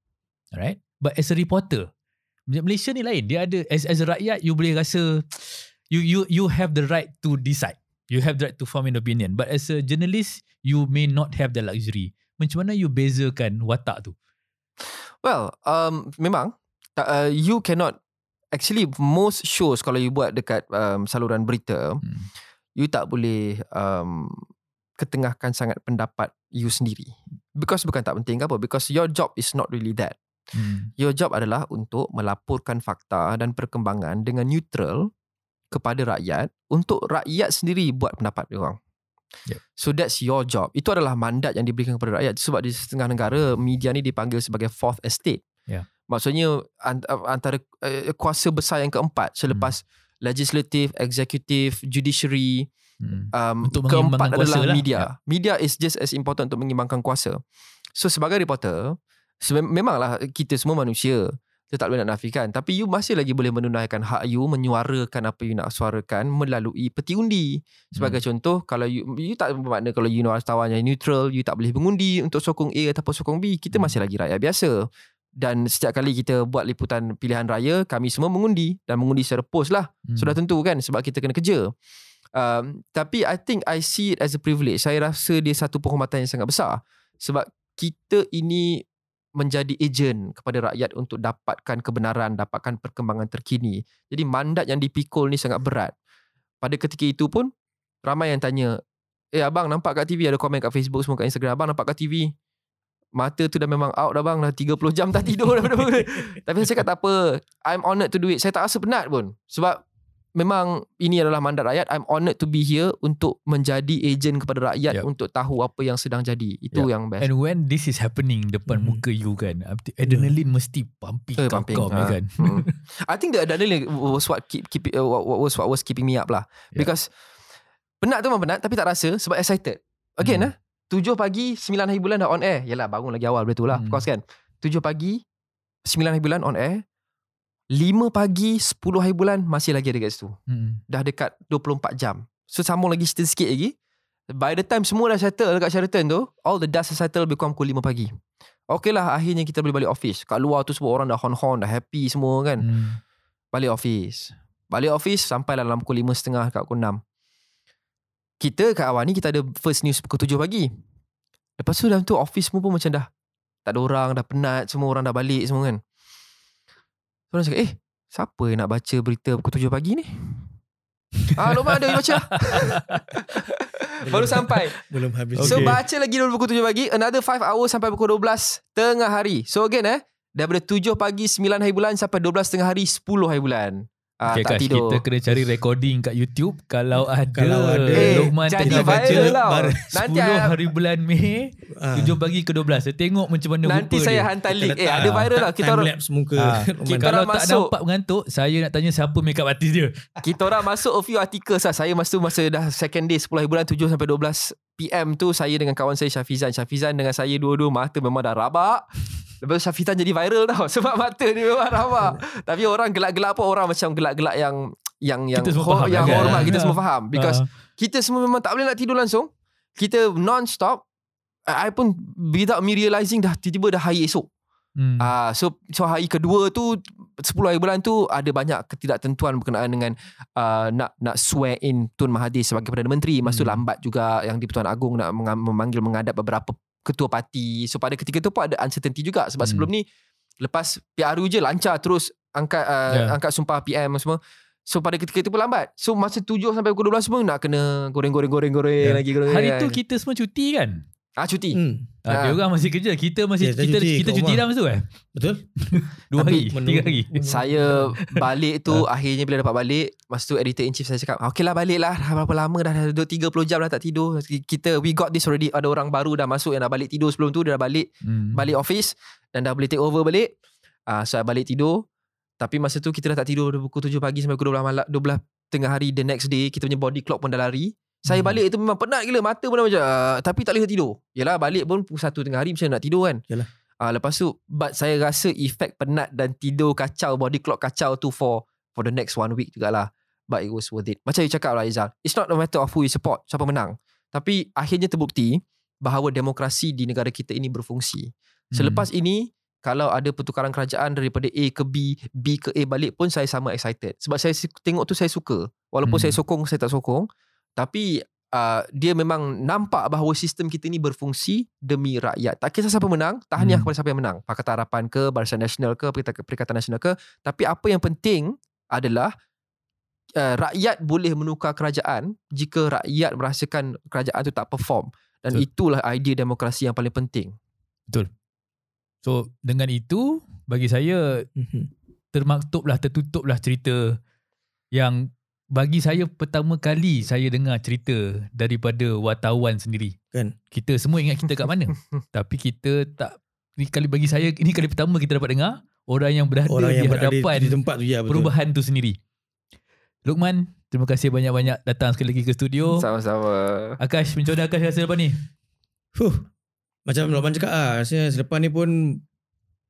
Alright? But as a reporter, Malaysia ni lain. Dia ada as as a rakyat you boleh rasa *tsk* you you you have the right to decide. You have the right to form an opinion. But as a journalist, you may not have the luxury. Macam mana you bezakan watak tu? Well, um, memang uh, you cannot actually most shows kalau you buat dekat um, saluran berita, Hmm. you tak boleh um, ketengahkan sangat pendapat you sendiri. Because bukan tak penting ke apa? Because your job is not really that. Hmm. Your job adalah untuk melaporkan fakta dan perkembangan dengan neutral kepada rakyat untuk rakyat sendiri buat pendapat dia orang. Yep. So that's your job. Itu adalah mandat yang diberikan kepada rakyat sebab di setengah negara media ni dipanggil sebagai fourth estate. Yeah. Maksudnya ant- antara uh, kuasa besar yang keempat selepas legislative, executive, judiciary, Hmm. um, Untuk keempat mengimbangkan kuasa adalah lah. media. Media is just as important untuk mengimbangkan kuasa. So sebagai reporter, memanglah kita semua manusia. Kita tak boleh nak nafikan. Tapi you masih lagi boleh menunaikan hak you, menyuarakan apa you nak suarakan melalui peti undi. Sebagai Hmm. contoh, kalau you, you tak bermakna kalau you wartawan yang neutral, you tak boleh mengundi untuk sokong A ataupun sokong B. Kita Hmm. masih lagi rakyat biasa. Dan setiap kali kita buat liputan pilihan raya, kami semua mengundi. Dan mengundi secara post lah. Hmm. Sudah tentu kan sebab kita kena kerja. Um, tapi I think I see it as a privilege. Saya rasa dia satu penghormatan yang sangat besar. Sebab kita ini menjadi ejen kepada rakyat untuk dapatkan kebenaran, dapatkan perkembangan terkini. Jadi mandat yang dipikul ni sangat berat. Pada ketika itu pun ramai yang tanya, "Eh abang nampak kat TV ada komen kat Facebook semua kat Instagram, abang nampak kat TV Mata tu dah memang out dah bang. Dah 30 jam tak tidur dah *laughs* Tapi saya cakap tak apa? I'm honoured to do it. Saya tak rasa penat pun. Sebab Memang ini adalah mandat rakyat I'm honoured to be here Untuk menjadi ejen kepada rakyat Yep. Untuk tahu apa yang sedang jadi Itu Yep. yang best And when this is happening depan Mhm. muka you kan, adrenaline mesti pumping Eh, kau pumping, kau ha. kan. Hmm. *laughs* I think the adrenaline was what keep keep uh, what, was what was keeping me up lah. Yeah. Because penat tu memang penat tapi tak rasa sebab excited. Again Hmm. eh, 7 pagi 9 hari bulan dah on air. Yalah bangun lagi awal betul lah. Of Hmm. course kan. 7 pagi 9 hari bulan on air. 5 pagi 10 hari bulan masih lagi ada kat situ. Hmm. Dah dekat 24 jam. So sambung lagi sikit sikit lagi. By the time semua dah settle dekat Sheraton tu, all the dust has settle lebih kurang pukul 5 pagi. Okey lah akhirnya kita boleh balik office. Kat luar tu semua orang dah hon-hon, dah happy semua kan. Hmm. Balik office. Balik office sampai dalam pukul 5.30 kat pukul 6. Kita kat awal ni kita ada first news pukul 7 pagi. Lepas tu dalam tu office semua pun macam dah tak ada orang, dah penat, semua orang dah balik semua kan. Orang cakap, eh siapa yang nak baca berita pukul 7 pagi ni? ah, Lokman ada you baca. *laughs* Baru sampai. Belum habis. So Okay. baca lagi dulu pukul 7 pagi Another 5 hours sampai pukul 12 Tengah hari So again eh Daripada 7 pagi 9 hari bulan Sampai 12 tengah hari 10 hari bulan ah, Okay, Tak Kash, tidur kita kena cari recording kat YouTube kalau ada, Kalau ada. Eh, Lokman jadi tengah baca viral tau. bar- Nanti 10 I- hari bulan Mei Ah. 7 pagi ke 12 Saya tengok macam mana Nanti rupa saya dia. hantar Kita link Eh ada viral lah Kita orang lapse muka. *laughs* Roman. kita Kalau orang tak masuk. nampak mengantuk Saya nak tanya siapa makeup artist dia Kita orang masuk a few articles lah Saya masa tu Masa dah second day 10 hari bulan 7 sampai 12 PM tu Saya dengan kawan saya Syafizan Syafizan dengan saya Dua-dua mata memang dah rabak Lepas tu Syafizan jadi viral tau *laughs* Sebab mata dia memang rabak Tapi orang gelak-gelak pun Orang macam gelak-gelak yang Yang yang Kita semua ho- Yang kan? hormat Kita semua faham *laughs* Because Ah. kita semua memang tak boleh nak tidur langsung. Kita non-stop. I I pun without me realising dah tiba-tiba dah hari esok. Hmm. Ah so so hari kedua tu 10 hari bulan tu ada banyak ketidaktentuan berkenaan dengan uh, nak nak swear in Tun Mahathir sebagai Perdana Menteri. Masa tu Hmm. lambat juga yang di Pertuan Agong nak memanggil menghadap beberapa ketua parti. So pada ketika tu pun ada uncertainty juga sebab Hmm. sebelum ni lepas PRU je lancar terus angkat uh, Yeah. angkat sumpah PM semua. So pada ketika itu pun lambat. So masa 7 sampai pukul 12 semua nak kena goreng-goreng-goreng-goreng Yeah. lagi goreng. Hari tu kita semua cuti kan ah cuti. Hmm. Ah, Ah. dia orang masih kerja Kita masih Kita Kita cuti kita cuti dah masa tu kan Betul? *laughs* Dua Tapi hari Tiga hari. Saya balik tu *laughs* akhirnya bila dapat balik Masa tu editor in chief saya cakap Okay lah balik lah. Dah berapa lama dah? Dah duduk 30 jam dah tak tidur. Kita we got this already. Ada orang baru dah masuk Yang dah balik tidur sebelum tu Dia dah balik hmm. Balik office Dan dah boleh take over balik. Uh, So I balik tidur. Tapi masa tu kita dah tak tidur Dari pukul 7 pagi Sampai pukul 12 malam 12 tengah hari The next day Kita punya body clock pun dah lari saya Hmm. balik tu memang penat gila Mata pun dah macam uh, Tapi tak boleh tidur Yelah balik pun Pukul 1 tengah hari Macam nak tidur kan Yalah. uh, Lepas tu But saya rasa Efek penat dan tidur kacau Body clock kacau tu For For the next one week jugalah But it was worth it Macam you cakap lah Izal It's not a matter of who you support Siapa menang Tapi akhirnya terbukti Bahawa demokrasi di negara kita ini berfungsi Selepas ini kalau ada pertukaran kerajaan daripada A ke B, B ke A balik pun saya sama excited. Sebab saya tengok tu saya suka. Walaupun Hmm. saya sokong, saya tak sokong. Tapi uh, dia memang nampak bahawa sistem kita ni berfungsi demi rakyat. Tak kisah siapa menang, tahniah Hmm. kepada siapa yang menang. Pakatan Harapan ke, Barisan Nasional ke, Perikatan, Nasional ke. Tapi apa yang penting adalah uh, rakyat boleh menukar kerajaan jika rakyat merasakan kerajaan tu tak perform. Dan Betul. itulah idea demokrasi yang paling penting. So dengan itu Bagi saya Mhm. Termaktublah Tertutuplah cerita Yang Bagi saya Pertama kali Saya dengar cerita Daripada wartawan sendiri Kan? Kita semua ingat kita kat mana *laughs* Tapi kita tak Ini kali bagi saya Ini kali pertama kita dapat dengar Orang yang berada Orang di yang berada hadapan di tempat tu ya betul. Perubahan tu sendiri Lukman Terima kasih banyak-banyak Datang sekali lagi ke studio Sama-sama. Akash Macam mana Akash rasa lepas ni Huh. Macam Lokman cakap ah, rasanya selepas ni pun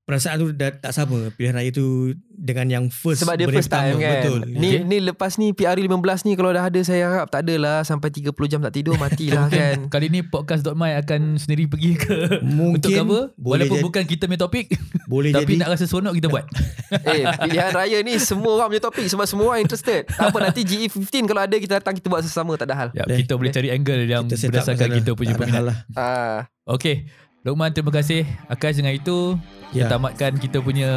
perasaan tu dah tak sama pilihan raya tu dengan yang first Sebab dia first time pertama. kan. Betul. Ni Okay. ni lepas ni PRI 15 ni kalau dah ada saya harap tak adalah sampai 30 jam tak tidur matilah kan. *laughs* Kali ni podcast.my akan sendiri pergi ke Mungkin Untuk cover boleh Walaupun jadi, bukan kita punya topik boleh Tapi jadi nak rasa seronok kita buat *laughs* eh pilihan raya ni semua orang punya topik sebab semua orang interested. Tak apa nanti GE15 kalau ada kita datang kita buat sesama tak ada hal. ya. Kita boleh cari angle Yang kita berdasarkan kita punya peminat lah. Ah Okay Lokman terima kasih. Akash dengan itu Ya. Kita tamatkan kita punya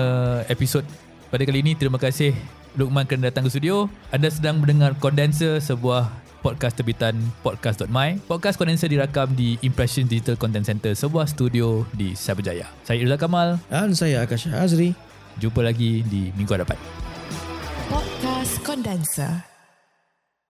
episod pada kali ini. Terima kasih Lokman kerana datang ke studio. Anda sedang mendengar Condenser Sebuah podcast terbitan podcast.my Podcast Condenser dirakam di Impression Digital Content Center Sebuah studio di Cyberjaya Saya Irzal Kamal. Dan saya Akash Azri. Jumpa lagi di minggu hadapan. Podcast Condenser.